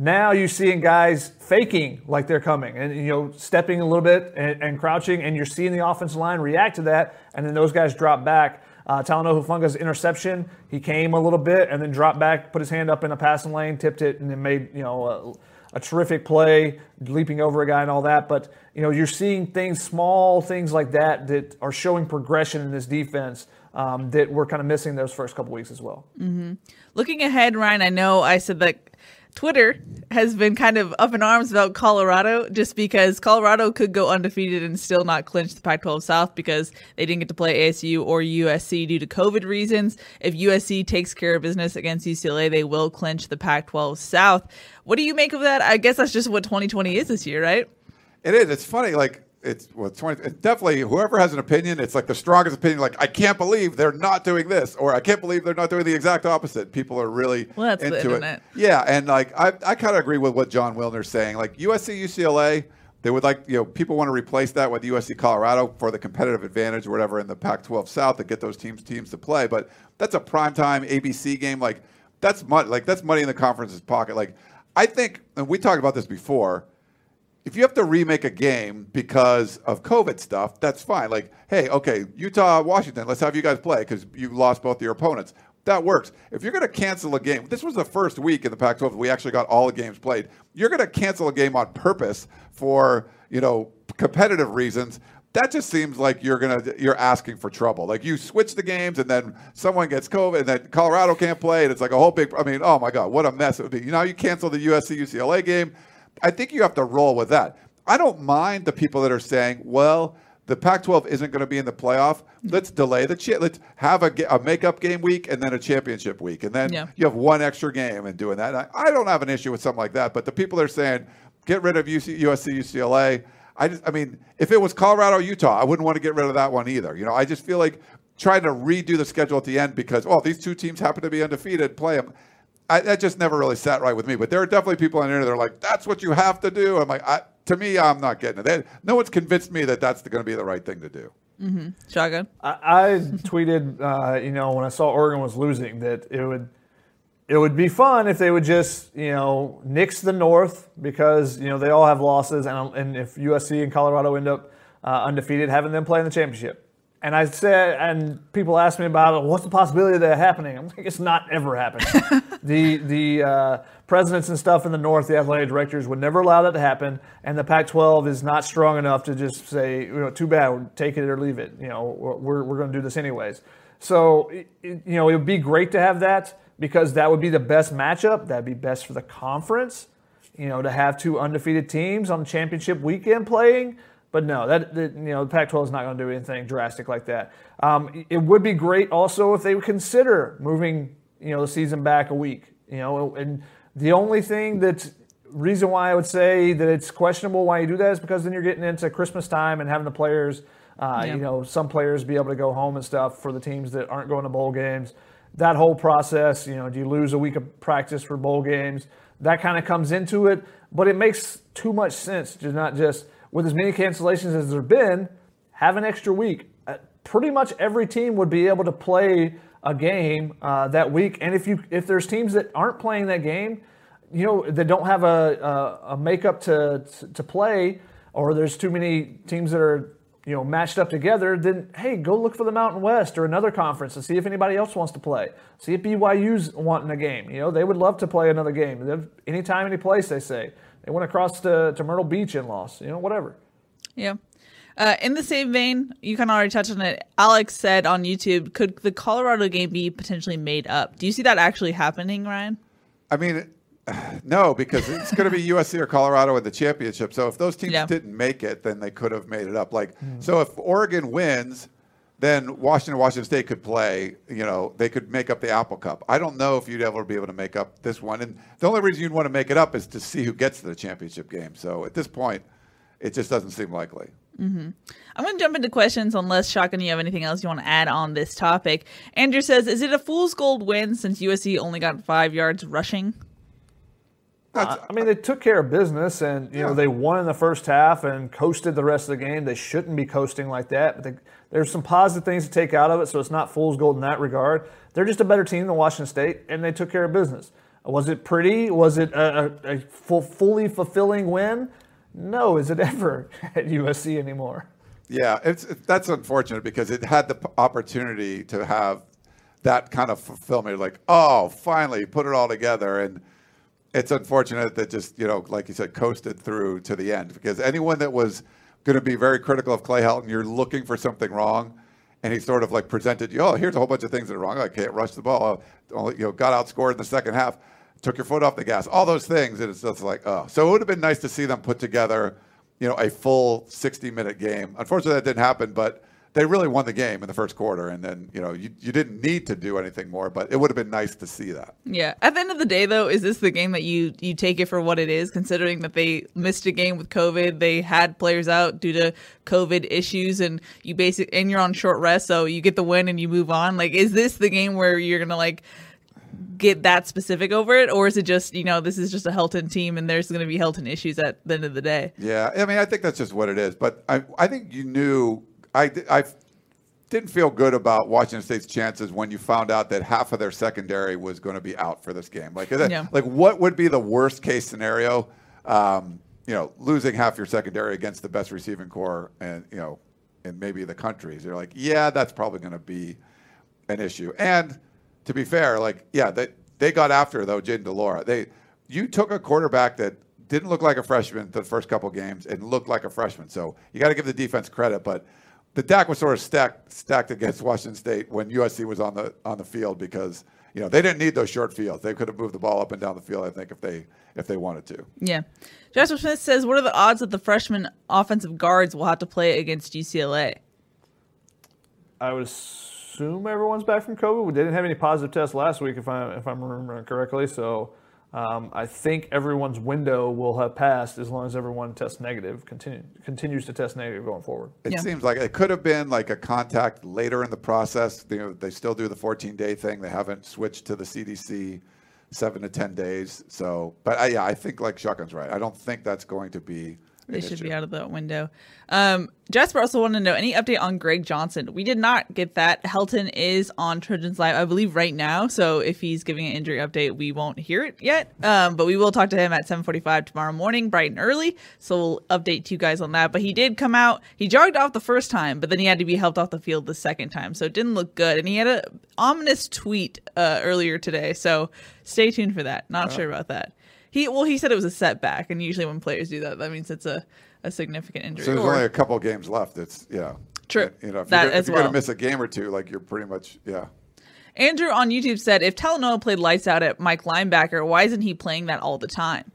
Now you're seeing guys faking like they're coming and you know stepping a little bit and, and crouching, and you're seeing the offensive line react to that, and then those guys drop back. Uh, Talanoa Hufanga's interception, he came a little bit and then dropped back, put his hand up in a passing lane, tipped it, and then made you know a, a terrific play, leaping over a guy and all that. But you know you're seeing things, small things like that, that are showing progression in this defense um, that we're kind of missing those first couple weeks as well. Mm-hmm. Looking ahead, Ryan, I know I said that Twitter has been kind of up in arms about Colorado just because Colorado could go undefeated and still not clinch the Pac 12 South because they didn't get to play ASU or USC due to COVID reasons. If USC takes care of business against UCLA, they will clinch the Pac 12 South. What do you make of that? I guess that's just what 2020 is this year, right? It is. It's funny. Like, it's well, 20, it's definitely whoever has an opinion. It's like the strongest opinion. Like I can't believe they're not doing this, or I can't believe they're not doing the exact opposite. People are really well, into it. Yeah, and like I, I kind of agree with what Jon Wilner's saying. Like USC, UCLA, they would like you know people want to replace that with USC, Colorado for the competitive advantage or whatever in the Pac-12 South to get those teams teams to play. But that's a primetime ABC game. Like that's money. Like that's money in the conference's pocket. Like I think, and we talked about this before if you have to remake a game because of COVID stuff, that's fine. Like, hey, okay, Utah, Washington, let's have you guys play because you lost both your opponents. That works. If you're going to cancel a game, this was the first week in the Pac-12 we actually got all the games played. You're going to cancel a game on purpose for you know competitive reasons. That just seems like you're gonna you're asking for trouble. Like you switch the games and then someone gets COVID and then Colorado can't play and it's like a whole big. I mean, oh my God, what a mess it would be. You know, you cancel the USC UCLA game I think you have to roll with that. I don't mind the people that are saying, well, the Pac-12 isn't going to be in the playoff. Let's delay the cha- let's have a, a makeup game week and then a championship week, and then yeah. you have one extra game and doing that. I, I, don't have an issue with something like that, but the people that are saying get rid of UC, USC, UCLA. I just, I mean, if it was Colorado, Utah, I wouldn't want to get rid of that one either. You know, I just feel like trying to redo the schedule at the end because oh, these two teams happen to be undefeated, play them. I, that just never really sat right with me. But there are definitely people on the internet that are like, "That's what you have to do." I'm like, I, to me, I'm not getting it. They, no one's convinced me that that's going to be the right thing to do. Mm-hmm. Shotgun. I, I tweeted, uh, you know, when I saw Oregon was losing, that it would it would be fun if they would just, you know, nix the North because you know they all have losses, and and if USC and Colorado end up uh, undefeated, having them play in the championship. And I said, and people ask me about it. what's the possibility of that happening. I'm like, it's not ever happening. the the uh, presidents and stuff in the North, the athletic directors would never allow that to happen. And the Pac-12 is not strong enough to just say, you know, too bad, take it or leave it. You know, we're we're going to do this anyways. So, it, you know, it would be great to have that because that would be the best matchup. That'd be best for the conference. You know, to have two undefeated teams on championship weekend playing but no, that, that you know, the Pac-12 is not going to do anything drastic like that. Um, it would be great also if they would consider moving, you know, the season back a week. You know, and the only thing that's reason why I would say that it's questionable why you do that is because then you're getting into Christmas time and having the players, uh, you know, some players be able to go home and stuff for the teams that aren't going to bowl games. That whole process, you know, do you lose a week of practice for bowl games? That kind of comes into it, but it makes too much sense to not just with as many cancellations as there have been, have an extra week. Uh, pretty much every team would be able to play a game uh, that week. And if you if there's teams that aren't playing that game, you know that don't have a a, a makeup to, to play, or there's too many teams that are you know matched up together, then hey, go look for the Mountain West or another conference and see if anybody else wants to play. See if BYU's wanting a game. You know they would love to play another game. Anytime, any place, they say. They went across to, to Myrtle Beach and lost, you know, whatever. Yeah. Uh, in the same vein, you kind of already touched on it. Alex said on YouTube, could the Colorado game be potentially made up? Do you see that actually happening, Ryan? I mean, No, because it's going to be USC or Colorado in the championship. So if those teams Yeah. didn't make it, then they could have made it up. Like, so if Oregon wins, then Washington Washington State could play. You know, they could make up the Apple Cup. I don't know if you'd ever be able to make up this one. And the only reason you'd want to make it up is to see who gets to the championship game. So at this point, it just doesn't seem likely. Mm-hmm. I'm going to jump into questions unless, Shotgun, you have anything else you want to add on this topic. Andrew says, Is it a fool's gold win since USC only got five yards rushing? That's, I mean, they took care of business, and you know they won in the first half and coasted the rest of the game. They shouldn't be coasting like that. But they, there's some positive things to take out of it, so it's not fool's gold in that regard. They're just a better team than Washington State, and they took care of business. Was it pretty? Was it a, a, a full, fully fulfilling win? No. Is it ever at USC anymore? Yeah, it's it, that's unfortunate because it had the opportunity to have that kind of fulfillment. Like, oh, finally, put it all together, and it's unfortunate that just you know, like you said, coasted through to the end. Because anyone that was going to be very critical of Clay Helton, you're looking for something wrong, and he sort of like presented you, oh, here's a whole bunch of things that are wrong. I can't rush the ball. Only you know, got outscored in the second half, took your foot off the gas, all those things, and it's just like, oh. So it would have been nice to see them put together you know, a full 60 minute game. Unfortunately, that didn't happen, but they really won the game in the first quarter. And then, you know, you, you didn't need to do anything more, but it would have been nice to see that. Yeah. At the end of the day, though, is this the game that you you take it for what it is? Considering that they missed a game with COVID, they had players out due to COVID issues, and you basic and you're on short rest, so you get the win and you move on. Like, is this the game where you're gonna like get that specific over it, or is it just you know this is just a Helton team and there's gonna be Helton issues at the end of the day? Yeah. I mean, I think that's just what it is. But I, I think you knew, I, I didn't feel good about Washington State's chances when you found out that half of their secondary was going to be out for this game. Like, that- Yeah. like what would be the worst case scenario? Um, you know, losing half your secondary against the best receiving core and, you know, and maybe the countries. You're like, yeah, that's probably going to be an issue. And to be fair, like, yeah, they, they got after, though, Jayden de Laura. They, you took a quarterback that didn't look like a freshman the first couple games and looked like a freshman. So you got to give the defense credit. But the deck was sort of stacked, stacked against Washington State when USC was on the, on the field because, you know, they didn't need those short fields. They could have moved the ball up and down the field, I think, if they, if they wanted to. Yeah. Jasper Smith says, "What are the odds that the freshman offensive guards will have to play against UCLA?" I would assume everyone's back from COVID. We didn't have any positive tests last week, if I if I'm remembering correctly. So um, I think everyone's window will have passed as long as everyone tests negative, continue, continues to test negative going forward. It Yeah. seems like it could have been like a contact later in the process. You know, they still do the 14 day thing. They haven't switched to the CDC seven to 10 days. So, but I, yeah, I think like Shotgun's right. I don't think that's going to be. They should issue. be out of the window. Um, Jasper also wanted to know any update on Greg Johnson. We did not get that. Helton is on Trojans Live, I believe, right now. So if he's giving an injury update, we won't hear it yet. Um, but we will talk to him at 7:45 tomorrow morning, bright and early. So we'll update you guys on that. But he did come out. He jogged off the first time, but then he had to be helped off the field the second time. So it didn't look good. And he had a ominous tweet uh, earlier today. So stay tuned for that. Not sure about that. He well, he said it was a setback, and usually when players do that, that means it's a, a significant injury. So there's Or- only a couple games left. It's, yeah. True. You know, if That you're, gonna- as if you're going to miss a game or two, like you're pretty much, yeah. Andrew on YouTube said, if Talanoa played lights out at Mike linebacker, why isn't he playing that all the time?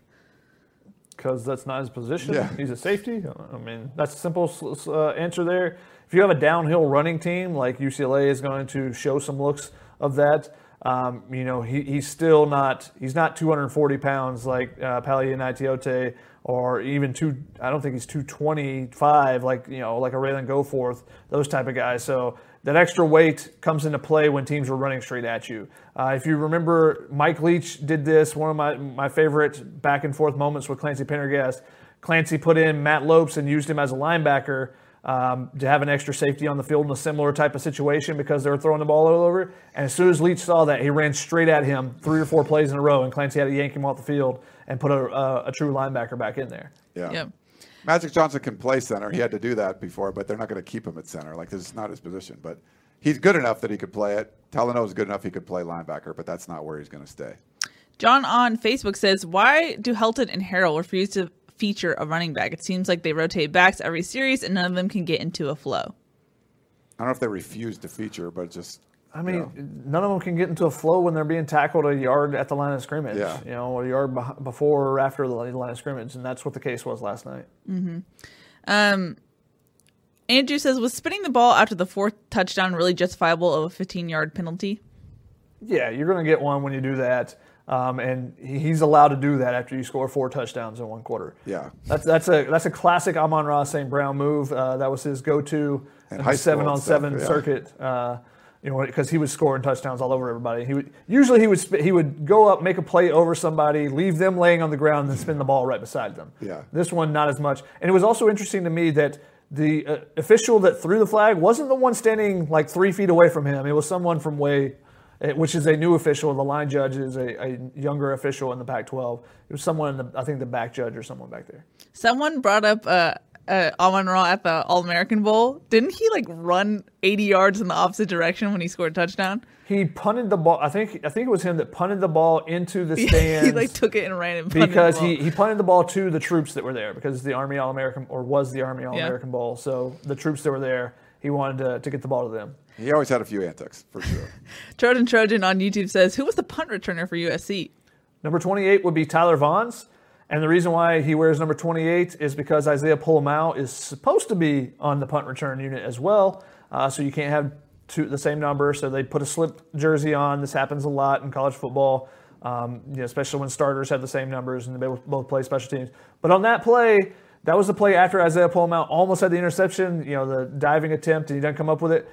because that's not his position. Yeah. He's a safety. I mean, that's a simple uh, answer there. If you have a downhill running team like UCLA is going to show some looks of that. Um, you know, he, he's still not he's not 240 pounds like uh, Palaie Gaoteote or even two. I don't think he's 225 like you know like a Ralen Goforth, those type of guys. So that extra weight comes into play when teams are running straight at you. Uh, if you remember, Mike Leach did this. One of my my favorite back and forth moments with Clancy Pendergast. Clancy put in Matt Lopes and used him as a linebacker um, to have an extra safety on the field in a similar type of situation because they were throwing the ball all over. And as soon as Leach saw that, he ran straight at him three or four plays in a row, and Clancy had to yank him off the field and put a, a, a true linebacker back in there. Yeah. Yep. Magic Johnson can play center. He had to do that before, but they're not going to keep him at center. Like this is not his position. But he's good enough that he could play it. Talanoa is good enough he could play linebacker, but that's not where he's going to stay. John on Facebook says, why do Helton and Harrell refuse to feature a running back? It seems like they rotate backs every series and none of them can get into a flow. I don't know if they refuse to feature, but just I mean, none of them can get into a flow when they're being tackled a yard at the line of scrimmage. Yeah. You know, a yard before or after the line of scrimmage, and that's what the case was last night. Mm-hmm. Um, Andrew says, was spinning the ball after the fourth touchdown really justifiable of a 15 yard penalty? Yeah, you're going to get one when you do that, um, and he's allowed to do that after you score four touchdowns in one quarter. Yeah. That's that's a that's a classic Amon-Ra St. Brown move. Uh, that was his go-to high seven on seven yeah. circuit. Uh, you know, because he was scoring touchdowns all over everybody. He would usually he would he would go up, make a play over somebody, leave them laying on the ground, and spin the ball right beside them. Yeah. This one not as much. And it was also interesting to me that the uh, official that threw the flag wasn't the one standing like three feet away from him. It was someone from way, which is a new official. The line judge is a, a younger official in the Pac-12. It was someone in the I think the back judge or someone back there. Someone brought up uh, uh, Amon-Ra at the All American Bowl. Didn't he like run 80 yards in the opposite direction when he scored a touchdown? He punted the ball. I think I think it was him that punted the ball into the stands. he like took it and ran and punted because he, he punted the ball to the troops that were there because the Army All American or was the Army All American Bowl. So the troops that were there, he wanted to, to get the ball to them. He always had a few antics for sure. Trojan Trojan on YouTube says, "Who was the punt returner for USC?" Number 28 would be Tyler Vaughns. And the reason why he wears number 28 is because Isaiah Pola-Mao is supposed to be on the punt return unit as well. Uh, so you can't have two, the same number. So they put a slip jersey on. This happens a lot in college football, um, you know, especially when starters have the same numbers and they both both play special teams. But on that play, that was the play after Isaiah Pola-Mao almost had the interception, you know, the diving attempt, and he doesn't come up with it.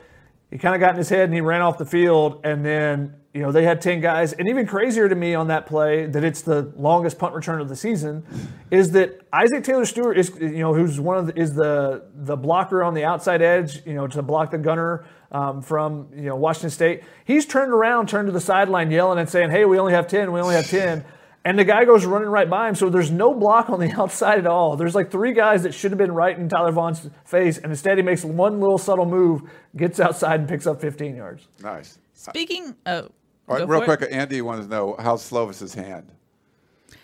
He kind of got in his head and he ran off the field and then you know they had 10 guys. And even crazier to me on that play that it's the longest punt return of the season is that isaac taylor stewart is you know who's one of the, is the the blocker on the outside edge you know to block the gunner um, from you know washington state. He's turned around turned to the sideline yelling and saying hey we only have 10 we only have 10 and the guy goes running right by him, so there's no block on the outside at all. There's like three guys that should have been right in Tyler Vaughn's face, and instead he makes one little subtle move, gets outside, and picks up 15 yards. Nice. Speaking, oh, All right, real for it. quick, Andy wants to know how's Slovis's hand.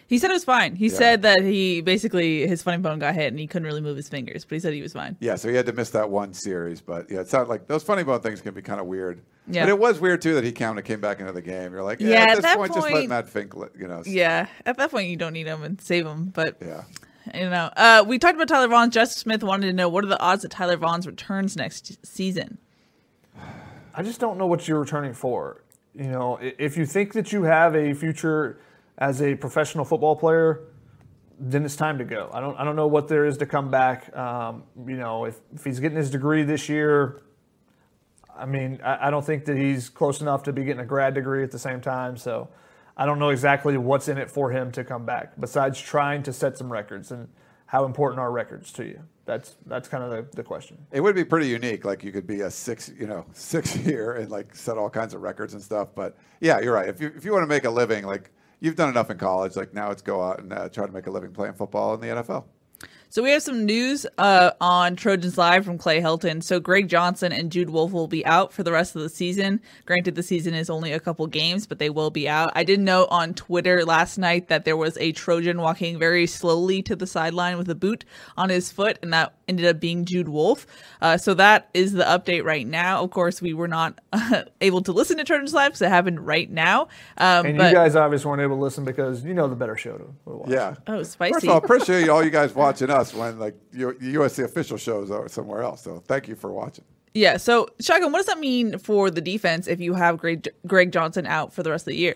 He said it was fine. He said that he basically his funny bone got hit and he couldn't really move his fingers, but he said he was fine. Yeah, so he had to miss that one series, but yeah, it sounded like those funny bone things can be kind of weird. Yeah. But it was weird too that he kind of came back into the game. You're like, yeah, Yeah, at at this that point, just let Matt Fink, you know. Yeah, at that point you don't need him and save him, but Yeah. you know, uh, we talked about Tyler Vaughn. Justin Smith wanted to know what are the odds that Tyler Vaughn's returns next season. I just don't know what you're returning for. You know, if you think that you have a future as a professional football player, then it's time to go. I don't, I don't know what there is to come back. Um, you know, if, if he's getting his degree this year, I mean, I, I don't think that he's close enough to be getting a grad degree at the same time. So I don't know exactly what's in it for him to come back besides trying to set some records and how important are records to you? That's, that's kind of the, the question. It would be pretty unique. Like you could be a six, you know, six year and like set all kinds of records and stuff. But yeah, you're right. If you if you want to make a living, like you've done enough in college, like now it's go out and uh, try to make a living playing football in the NFL. So we have some news uh, on Trojans Live from Clay Helton. So Greg Johnson and Jude Wolfe will be out for the rest of the season. Granted, the season is only a couple games, but they will be out. I did note on Twitter last night that there was a Trojan walking very slowly to the sideline with a boot on his foot, and that ended up being Jude Wolfe. Uh, so that is the update right now. Of course, we were not able to listen to Trojans Live because it happened right now. Um, And but, you guys obviously weren't able to listen because you know the better show to to watch. Yeah. oh, spicy. First of all, appreciate all you guys watching us when like U- USC official shows are somewhere else. So thank you for watching. Yeah. So, Shotgun, what does that mean for the defense if you have Greg, Greg Johnson out for the rest of the year?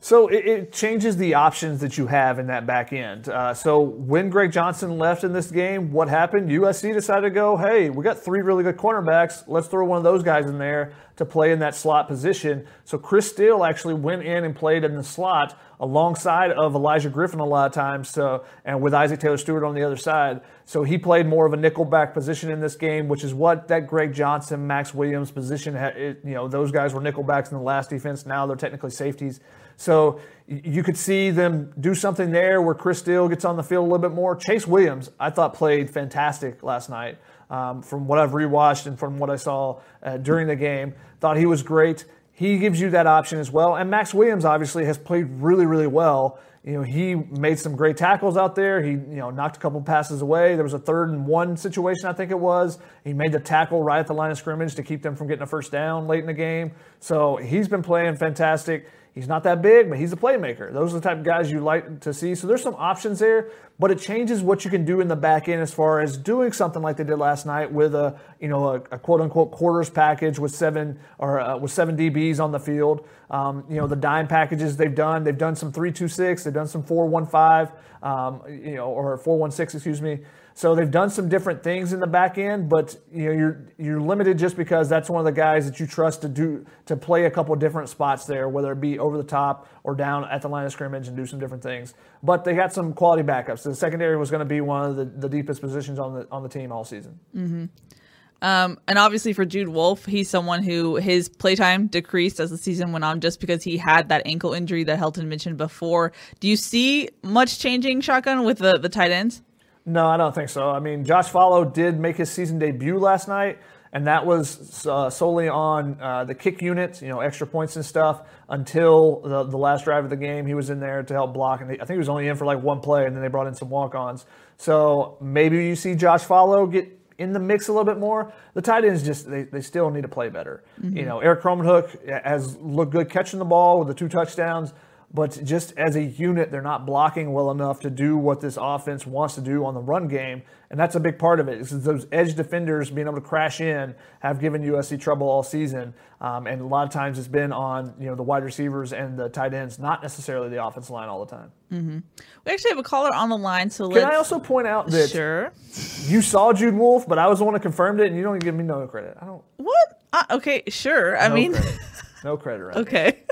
So it, it changes the options that you have in that back end. Uh, so when Greg Johnson left in this game, what happened? USC decided to go, hey, we got three really good cornerbacks. Let's throw one of those guys in there to play in that slot position. So Chris Steele actually went in and played in the slot alongside of Olaijah Griffin a lot of times. So and with Isaac Taylor Stewart on the other side. So he played more of a nickel back position in this game, which is what that Greg Johnson, Max Williams position. You know, those guys were nickel backs in the last defense. Now they're technically safeties. So you could see them do something there where Chris Steele gets on the field a little bit more. Chase Williams, I thought played fantastic last night. Um, from what I've rewatched and from what I saw uh, during the game, thought he was great. He gives you that option as well. And Max Williams obviously has played really, really well. You know, he made some great tackles out there. He, you know, knocked a couple passes away. There was a third and one situation, I think it was. He made the tackle right at the line of scrimmage to keep them from getting a first down late in the game. So he's been playing fantastic. He's not that big, but he's a playmaker. Those are the type of guys you like to see. So there's some options there, but it changes what you can do in the back end as far as doing something like they did last night with a you know a, a quote unquote quarters package with seven or uh, with seven DBs on the field. Um, you know the dime packages they've done. They've done some three two six. They've done some four one five. Um, you know or four one six. Excuse me. So they've done some different things in the back end, but you know you're you're limited just because that's one of the guys that you trust to do to play a couple different spots there, whether it be over the top or down at the line of scrimmage and do some different things. But they got some quality backups. The secondary was going to be one of the, the deepest positions on the on the team all season. Mm-hmm. Um, and obviously for Jude Wolfe, he's someone who his playtime decreased as the season went on just because he had that ankle injury that Helton mentioned before. Do you see much changing shotgun with the, the tight ends? No, I don't think so. I mean, Josh Falo did make his season debut last night, and that was uh, solely on uh, the kick unit, you know, extra points and stuff. Until the, the last drive of the game, he was in there to help block, and I think he was only in for like one play, and then they brought in some walk-ons. So maybe you see Josh Falo get in the mix a little bit more. The tight ends just they, they still need to play better. Mm-hmm. You know, Erik Krommenhoek has looked good catching the ball with the two touchdowns but just as a unit, they're not blocking well enough to do what this offense wants to do on the run game, and that's a big part of it. Is those edge defenders being able to crash in have given USC trouble all season, um, and a lot of times it's been on you know the wide receivers and the tight ends, not necessarily the offensive line all the time. Mm-hmm. We actually have a caller on the line, so can I also point out that sure you saw Jude Wolfe, but I was the one who confirmed it, and you don't give me no credit. I don't. What? Uh, okay, sure. I no mean, credit. no credit. Right okay.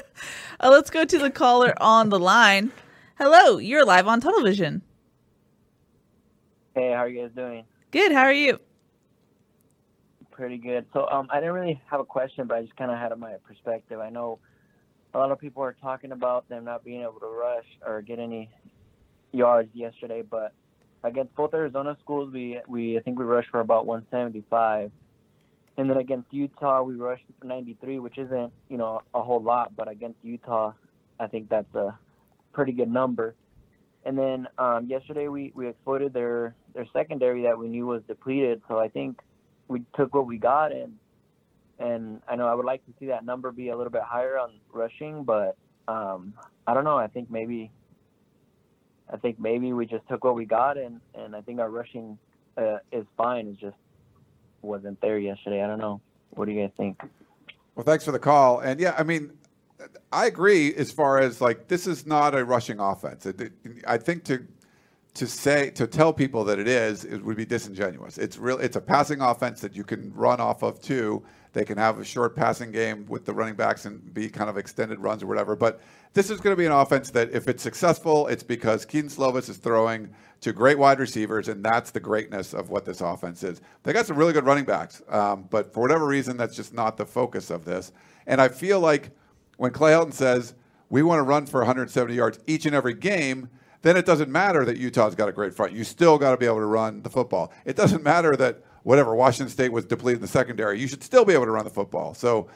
Uh, let's go to the caller on the line. Hello, you're live on television. Hey, how are you guys doing? Good. How are you? Pretty good. So, um, I didn't really have a question, but I just kind of had my perspective. I know a lot of people are talking about them not being able to rush or get any yards yesterday, but against both Arizona schools, we we I think we rushed for about 175. And then against Utah, we rushed for 93, which isn't, you know, a whole lot, but against Utah, I think that's a pretty good number. And then um, yesterday we, we exploited their their secondary that we knew was depleted. So I think we took what we got, and and I know I would like to see that number be a little bit higher on rushing, but um, I don't know. I think maybe I think maybe we just took what we got, and and I think our rushing uh, is fine. It's just wasn't there yesterday. I don't know. What do you guys think? Well, thanks for the call. And yeah, I mean, I agree as far as like this is not a rushing offense. It, I think to to say to tell people that it is it would be disingenuous. It's real. It's a passing offense that you can run off of too. They can have a short passing game with the running backs and be kind of extended runs or whatever. But this is going to be an offense that, if it's successful, it's because Kedon Slovis is throwing to great wide receivers, and that's the greatness of what this offense is. They got some really good running backs, um, but for whatever reason, that's just not the focus of this. And I feel like when Clay Helton says we want to run for 170 yards each and every game, then it doesn't matter that Utah's got a great front. You still got to be able to run the football. It doesn't matter that whatever Washington State was depleted in the secondary. You should still be able to run the football. So,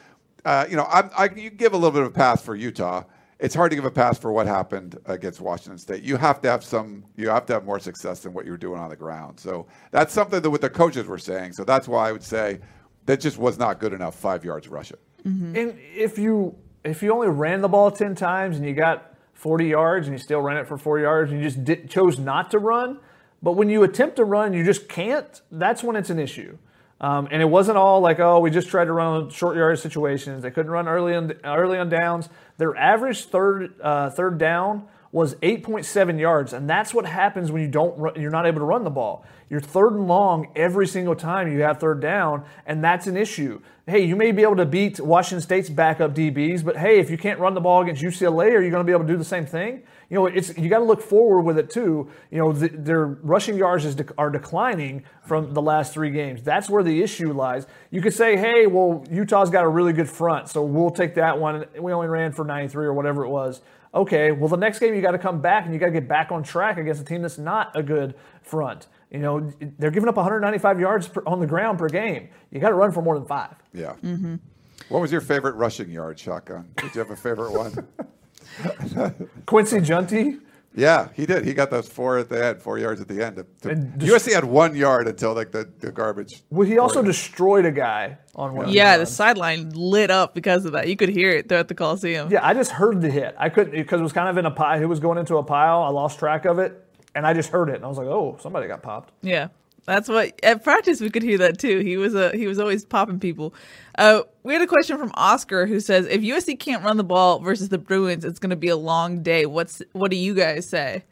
uh, you know, I, I, you give a little bit of a pass for Utah. It's hard to give a pass for what happened against Washington State. You have to have some. You have to have more success than what you were doing on the ground. So that's something that what the coaches were saying. So that's why I would say that just was not good enough. Five yards rush it. Mm-hmm. And if you if you only ran the ball ten times and you got 40 yards and you still ran it for four yards and you just did, chose not to run, but when you attempt to run, you just can't. That's when it's an issue. Um, and it wasn't all like, oh, we just tried to run short yard situations. They couldn't run early on early on downs. Their average third uh, third down was 8.7 yards, and that's what happens when you don't run, you're not able to run the ball. You're third and long every single time you have third down, and that's an issue. Hey, you may be able to beat Washington State's backup DBs, but hey, if you can't run the ball against UCLA, are you going to be able to do the same thing? You know, it's you got to look forward with it too. You know, the, their rushing yards is de- are declining from the last three games. That's where the issue lies. You could say, hey, well, Utah's got a really good front, so we'll take that one. We only ran for 93 or whatever it was. Okay, well, the next game you got to come back and you got to get back on track against a team that's not a good front. You know, they're giving up 195 yards per, on the ground per game. You got to run for more than five. Yeah. Mm-hmm. What was your favorite rushing yard shotgun? Did you have a favorite one? Quincy Jountti Yeah, he did. He got those four at the end, four yards at the end. To- And USC had one yard until like the, the garbage. Well, he also Four. destroyed a guy on one. Yeah, the the sideline lit up because of that. You could hear it throughout the Coliseum. Yeah, I just heard the hit. I couldn't because it was kind of in a pile. It was going into a pile. I lost track of it, and I just heard it, and I was like, "Oh, somebody got popped." Yeah. That's what at practice we could hear that too. He was a he was always popping people. Uh, we had a question from Oscar who says if USC can't run the ball versus the Bruins, it's going to be a long day. What's what do you guys say?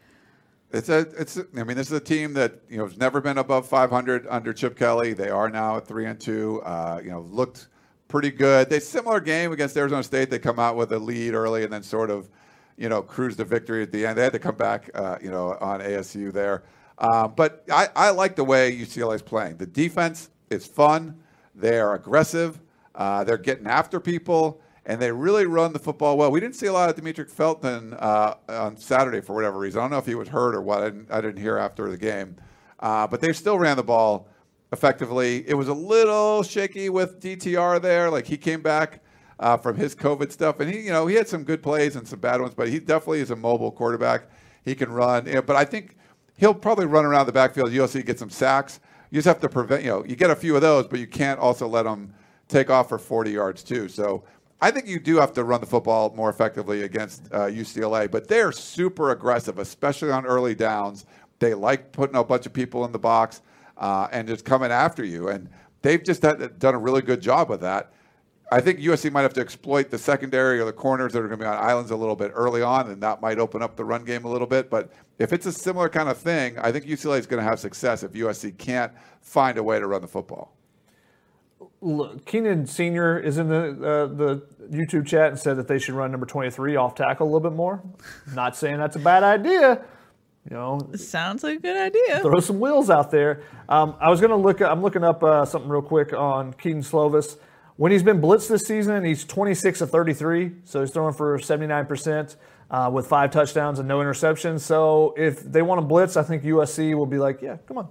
It's a, it's. I mean, this is a team that you know has never been above 500 under Chip Kelly. They are now at three and two. Uh, you know, looked pretty good. They similar game against Arizona State. They come out with a lead early and then sort of, you know, cruise to victory at the end. They had to come back, uh, you know, on ASU there. Uh, but I, I like the way UCLA is playing. The defense is fun. They are aggressive. Uh, they're getting after people, and they really run the football well. We didn't see a lot of Demetric Felton uh, on Saturday for whatever reason. I don't know if he was hurt or what. I didn't, I didn't hear after the game. Uh, but they still ran the ball effectively. It was a little shaky with DTR there. Like he came back uh, from his COVID stuff, and he, you know, he had some good plays and some bad ones, but he definitely is a mobile quarterback. He can run. But I think he'll probably run around the backfield. USC get some sacks. You just have to prevent. You know, you get a few of those, but you can't also let them take off for 40 yards too. So. I think you do have to run the football more effectively against uh, UCLA, but they're super aggressive, especially on early downs. They like putting a bunch of people in the box uh, and just coming after you. And they've just had, done a really good job with that. I think USC might have to exploit the secondary or the corners that are going to be on islands a little bit early on, and that might open up the run game a little bit. But if it's a similar kind of thing, I think UCLA is going to have success if USC can't find a way to run the football. Look, Keenan Senior is in the uh, the YouTube chat and said that they should run number 23 off tackle a little bit more. Not saying that's a bad idea. You know, Sounds like a good idea. throw some wheels out there. Um, I was going to look. I'm looking up uh, something real quick on Kedon Slovis. When he's been blitzed this season, he's 26 of 33, so he's throwing for 79 percent uh, with five touchdowns and no interceptions. So if they want to blitz, I think USC will be like, yeah, come on,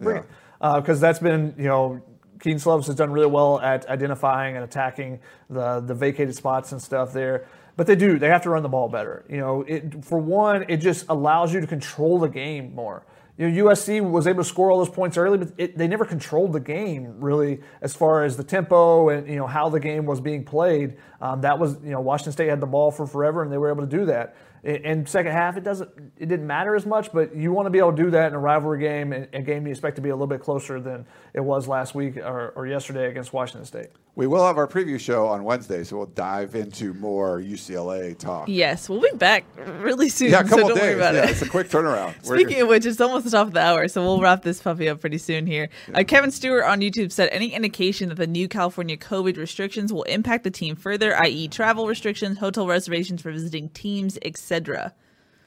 bring Yeah. it, because that's been you know. Kedon Slovis has done really well at identifying and attacking the the vacated spots and stuff there. But they do. They have to run the ball better. You know, it, for one, it just allows you to control the game more. You know, USC was able to score all those points early, but it, they never controlled the game really as far as the tempo and you know how the game was being played. Um, that was you know Washington State had the ball for forever, and they were able to do that. In, in second half, it doesn't it didn't matter as much, but you want to be able to do that in a rivalry game, and a game you expect to be a little bit closer than it was last week or, or yesterday against Washington State. We will have our preview show on Wednesday, so we'll dive into more UCLA talk. Yes, we'll be back really soon. Yeah, a couple so don't days. worry about yeah, it. it's a quick turnaround. We're- Speaking of which, it's almost the top of the hour, so we'll wrap this puppy up pretty soon here. Uh, Kevin Stewart on YouTube said any indication that the new California COVID restrictions will impact the team further, i.e., travel restrictions, hotel reservations for visiting teams, etc.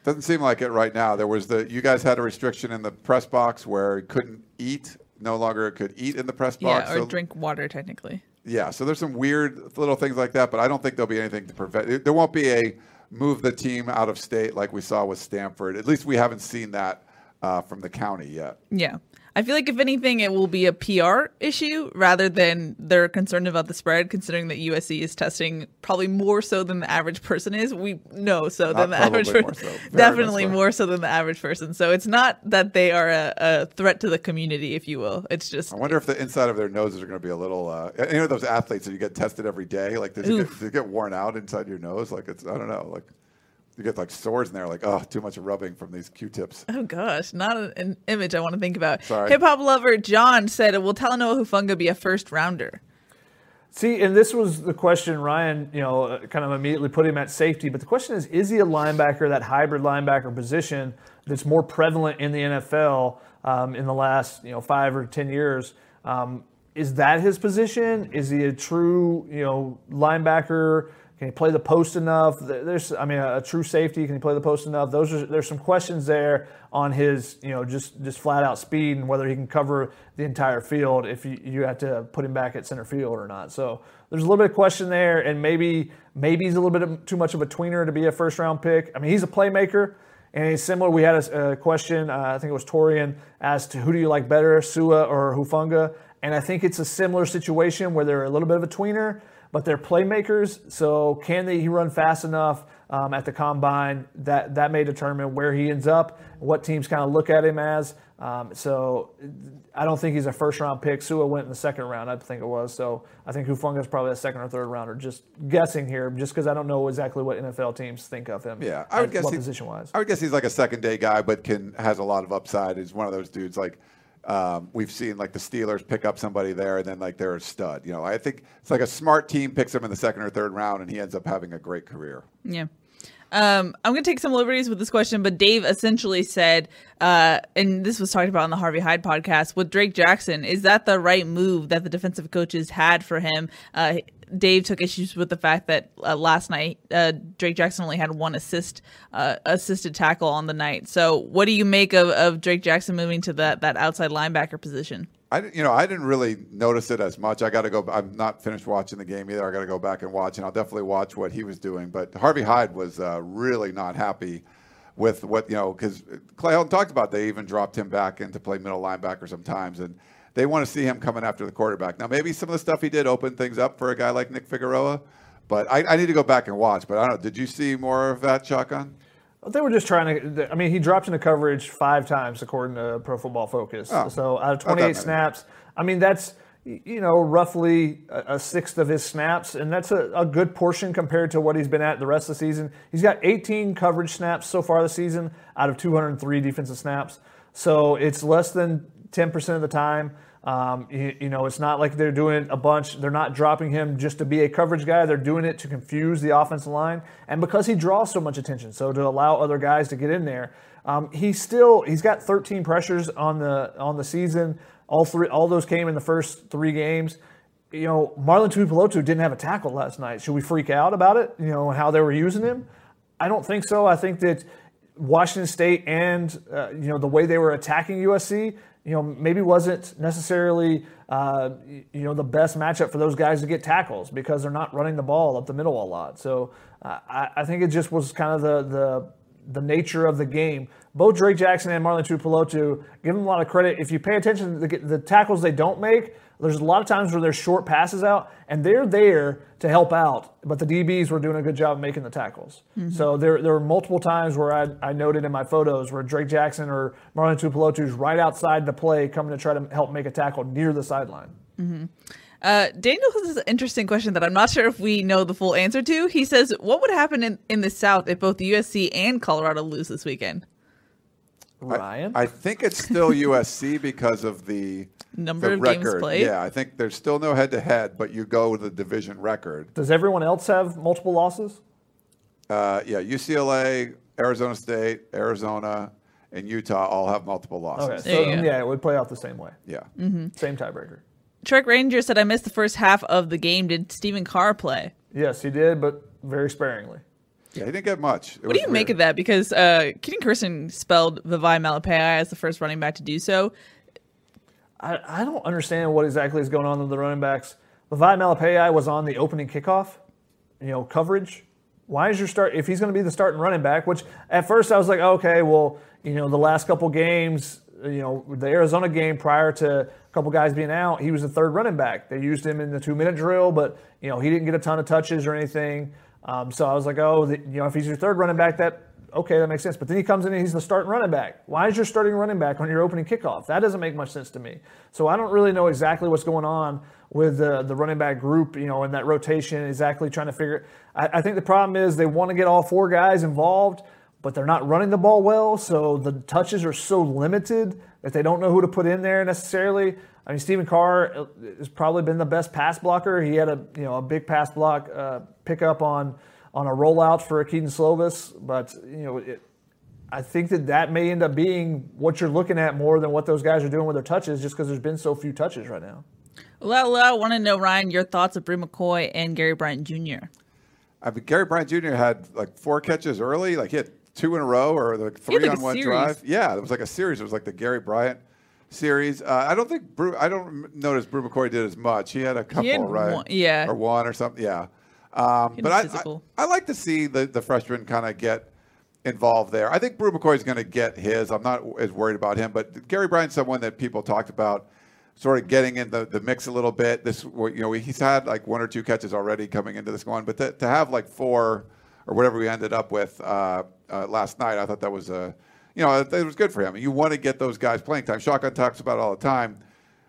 Doesn't seem like it right now. There was the you guys had a restriction in the press box where you couldn't eat. No longer could eat in the press box. Yeah, or So- drink water technically. Yeah, so there's some weird little things like that, but I don't think there'll be anything to prevent. There won't be a move the team out of state like we saw with Stanford. At least we haven't seen that uh, from the county yet. Yeah. I feel like if anything, it will be a PR issue rather than they're concerned about the spread, considering that USC is testing probably more so than the average person is. We know so than the average person. so. Definitely more so than the average person. So it's not that they are a, a threat to the community, if you will. It's just I wonder if the inside of their noses are going to be a little. Uh, any of those athletes that you get tested every day, like does it, get, does it get worn out inside your nose? Like it's I don't know, like you get like sores in there, like oh, too much rubbing from these Q-tips. Oh gosh, not an, an image I want to think about. Sorry. Hip hop lover John said, "Will Talanoa Hufanga be a first rounder?" See, and this was the question Ryan, you know, uh, kind of immediately put him at safety. But the question is, is he a linebacker, that hybrid linebacker position that's more prevalent in the NFL um, in the last, you know, five or ten years? Um, is that his position? Is he a true, you know, linebacker? Can he play the post enough? There's, I mean, a, a true safety. Can he play the post enough? Those are there's some questions there on his, you know, just just flat out speed and whether he can cover the entire field if you, you have to put him back at center field or not. So there's a little bit of question there, and maybe maybe he's a little bit too much of a tweener to be a first round pick. I mean, he's a playmaker. And he's similar. We had a, a question, uh, I think it was Torian, asked, who do you like better, Sua or Hufanga? And I think it's a similar situation where they're a little bit of a tweener, but they're playmakers. So can they he run fast enough um, at the combine. That that may determine where he ends up, what teams kind of look at him as. Um, so I don't think he's a first round pick. Sua went in the second round, I think it was. So I think Hufanga is probably a second or third rounder. Just guessing here, just because I don't know exactly what NFL teams think of him. Yeah, I would guess what position wise. I would guess he's like a second day guy, but can has a lot of upside. He's one of those dudes like um, we've seen like the Steelers pick up somebody there, and then like they're a stud. You know, I think it's like a smart team picks him in the second or third round, and he ends up having a great career. Yeah. Um, I'm going to take some liberties with this question, but Dave essentially said, uh, and this was talked about on the Harvey Hyde podcast with Drake Jackson. Is that the right move that the defensive coaches had for him? Uh, Dave took issues with the fact that uh, last night uh, Drake Jackson only had one assist, uh, assisted tackle on the night. So, what do you make of, of Drake Jackson moving to that that outside linebacker position? I you know I didn't really notice it as much. I got to go. I'm not finished watching the game either. I got to go back and watch, and I'll definitely watch what he was doing. But Harvey Hyde was uh, really not happy with what you know because Clay Helton talked about they even dropped him back in to play middle linebacker sometimes, and they want to see him coming after the quarterback. Now maybe some of the stuff he did opened things up for a guy like Nick Figueroa, but I, I need to go back and watch. But I don't know. Did you see more of that shotgun? They were just trying to. I mean, he dropped into coverage five times according to Pro Football Focus. Oh, so out of 28 snaps, I mean that's you know roughly a, a sixth of his snaps, and that's a, a good portion compared to what he's been at the rest of the season. He's got 18 coverage snaps so far this season out of 203 defensive snaps. So it's less than 10% of the time. Um, you, you know, it's not like they're doing it a bunch. They're not dropping him just to be a coverage guy. They're doing it to confuse the offensive line, and because he draws so much attention, so to allow other guys to get in there. Um, he's still he's got 13 pressures on the on the season. All three all those came in the first three games. You know, Marlon Tuipulotu didn't have a tackle last night. Should we freak out about it? You know, how they were using him? I don't think so. I think that Washington State and uh, you know the way they were attacking USC, you know, maybe wasn't necessarily uh, you know the best matchup for those guys to get tackles because they're not running the ball up the middle a lot. So uh, I, I think it just was kind of the the the nature of the game. Both Drake Jackson and Marlon Tuipulotu, give them a lot of credit. If you pay attention to the, the tackles they don't make, there's a lot of times where there's short passes out, and they're there to help out, but the DBs were doing a good job of making the tackles. So there, there were multiple times where I, I noted in my photos where Drake Jackson or Marlon Tuipulotu is right outside the play coming to try to help make a tackle near the sideline. Uh, Daniel has an interesting question that I'm not sure if we know the full answer to. He says, "What would happen in, in the South if both USC and Colorado lose this weekend?" Ryan? I think it's still USC because of the Number the of games record. played? Yeah, I think there's still no head to head, but you go with the division record. Does everyone else have multiple losses? Uh, yeah, UCLA, Arizona State, Arizona, and Utah all have multiple losses. Okay, so yeah, it would play out the same way. Yeah. Same tiebreaker. Trek Ranger said, "I missed the first half of the game. Did Stephen Carr play?" Yes, he did, but very sparingly. Yeah, he didn't get much. It What do you make of that? Because uh, Keaton Kirsten spelled Vavae Malepeai as the first running back to do so. I, I don't understand what exactly is going on with the running backs. Levi Malepeai was on the opening kickoff, you know, coverage. Why is your start if he's going to be the starting running back? Which at first I was like, okay, well, you know, the last couple games, you know, the Arizona game prior to a couple guys being out, he was the third running back. They used him in the two-minute drill, but you know, he didn't get a ton of touches or anything. Um, so I was like, oh, the, you know, if he's your third running back, that okay, that makes sense. But then he comes in and he's the starting running back. Why is your starting running back on your opening kickoff? That doesn't make much sense to me. So I don't really know exactly what's going on with the, the running back group, you know, in that rotation, exactly trying to figure. I, I think the problem is they want to get all four guys involved, but they're not running the ball well. So the touches are so limited that they don't know who to put in there necessarily. I mean, Stephen Carr uh, has probably been the best pass blocker. He had a you know a big pass block uh, pickup on on a rollout for Kedon Slovis, but you know, it, I think that that may end up being what you're looking at more than what those guys are doing with their touches, just because there's been so few touches right now. Well, I want to know, Ryan, your thoughts of Bru McCoy and Gary Bryant Jr. I mean, Gary Bryant Jr. had like four catches early, like he had two in a row or like three like, on one series. drive. Yeah, it was like a series. It was like the Gary Bryant series. Uh, I don't think Bru, I don't notice Bru McCoy did as much. He had a couple, had right? one- yeah. or one or something. Yeah, um, but I, I. I like to see the the freshman kind of get involved there. I think Bru McCoy is going to get his. I'm not as worried about him, but Gary Bryant's someone that people talked about. Sort of getting in the, the mix a little bit. This, you know, he's had like one or two catches already coming into this one, but to, to have like four or whatever we ended up with uh, uh, last night. I thought that was a, you know, it was good for him. You want to get those guys playing time. Shotgun talks about it all the time.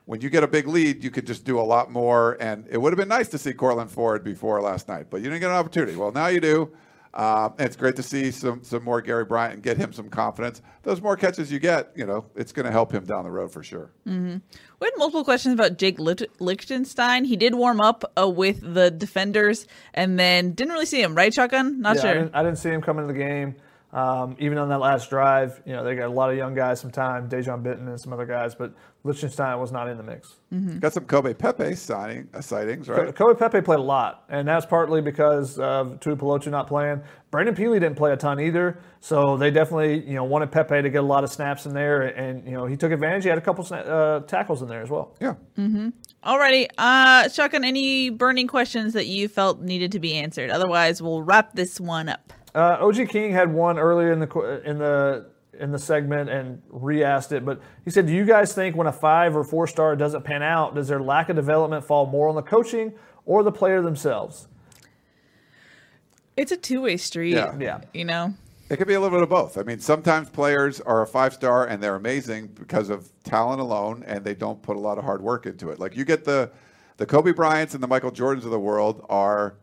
When you get a big lead, you could just do a lot more. And it would have been nice to see Courtland Ford before last night, but you didn't get an opportunity. Well, now you do. Um, and it's great to see some some more Gary Bryant and get him some confidence. Those more catches you get, you know, it's going to help him down the road for sure. Mm-hmm. We had multiple questions about Jake Lichtenstein. He did warm up uh, with the defenders and then didn't really see him, right, Shotgun? Not yeah, sure. I didn't, I didn't see him come into the game. Um, even on that last drive, you know, they got a lot of young guys some time, Dejon Benton and some other guys, but Lichtenstein was not in the mix. Mm-hmm. Got some Kobe Pepe signing uh, sightings, right? Kobe Pepe played a lot, and that's partly because of Tuipulotu not playing. Brandon Pili didn't play a ton either, so they definitely, you know, wanted Pepe to get a lot of snaps in there, and you know, he took advantage. He had a couple uh, tackles in there as well. Yeah. Mm-hmm. Alrighty, uh, Shotgun, any burning questions that you felt needed to be answered? Otherwise, we'll wrap this one up. Uh, OG King had one earlier in the in the in the segment and re-asked it, but he said, "Do you guys think when a five or four star doesn't pan out, does their lack of development fall more on the coaching or the player themselves?" It's a two way street. Yeah. yeah. You know. It could be a little bit of both. I mean, sometimes players are a five star and they're amazing because of talent alone, and they don't put a lot of hard work into it. Like you get the the Kobe Bryants and the Michael Jordans of the world are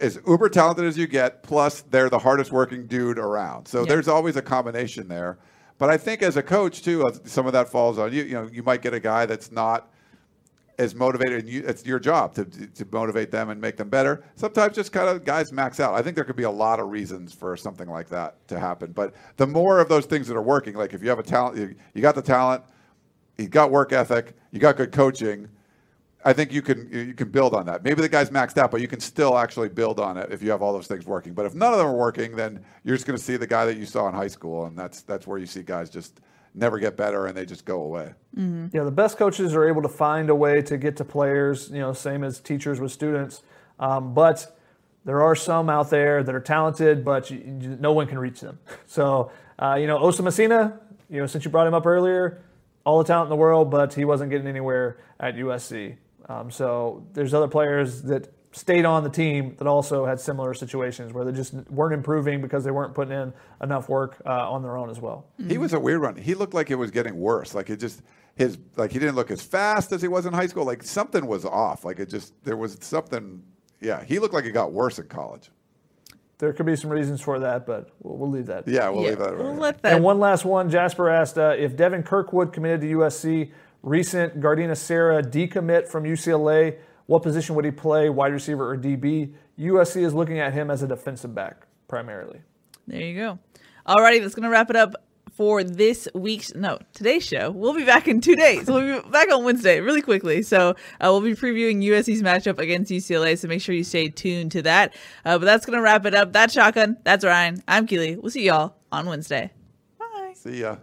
as uber talented as you get, plus they're the hardest working dude around. So yeah. there's always a combination there. But I think as a coach too, uh, some of that falls on you. You know, you might get a guy that's not as motivated, and you, it's your job to, to motivate them and make them better. Sometimes just kind of guys max out. I think there could be a lot of reasons for something like that to happen. But the more of those things that are working, like if you have a talent, you, you got the talent, you got work ethic, you got good coaching I think you can you can build on that. Maybe the guy's maxed out, but you can still actually build on it if you have all those things working. But if none of them are working, then you're just going to see the guy that you saw in high school, and that's that's where you see guys just never get better and they just go away. Mm-hmm. Yeah, the best coaches are able to find a way to get to players. You know, same as teachers with students, um, but there are some out there that are talented, but you, you, no one can reach them. So uh, you know, Osa Masina, you know, since you brought him up earlier, all the talent in the world, but he wasn't getting anywhere at USC. Um, so there's other players that stayed on the team that also had similar situations where they just weren't improving because they weren't putting in enough work uh, on their own as well. He was a weird one. He looked like it was getting worse. Like it just his like he didn't look as fast as he was in high school. Like something was off. Like it just there was something. Yeah, he looked like it got worse in college. There could be some reasons for that, but we'll, we'll leave that. Yeah, we'll yeah, leave that. We'll let that. And one last one. Jasper asked uh, if Devin Kirkwood committed to USC. Recent Gardena Serra decommit from UCLA what position would he play, wide receiver or DB? USC is looking at him as a defensive back primarily. There you go. Alrighty, that's going to wrap it up for this week's no today's show. We'll be back in two days. We'll be back on Wednesday, really quickly. So uh, we'll be previewing USC's matchup against UCLA. So make sure you stay tuned to that. Uh, but that's gonna wrap it up. That's shotgun. That's Ryan. I'm Keely. We'll see y'all on Wednesday. Bye. See ya.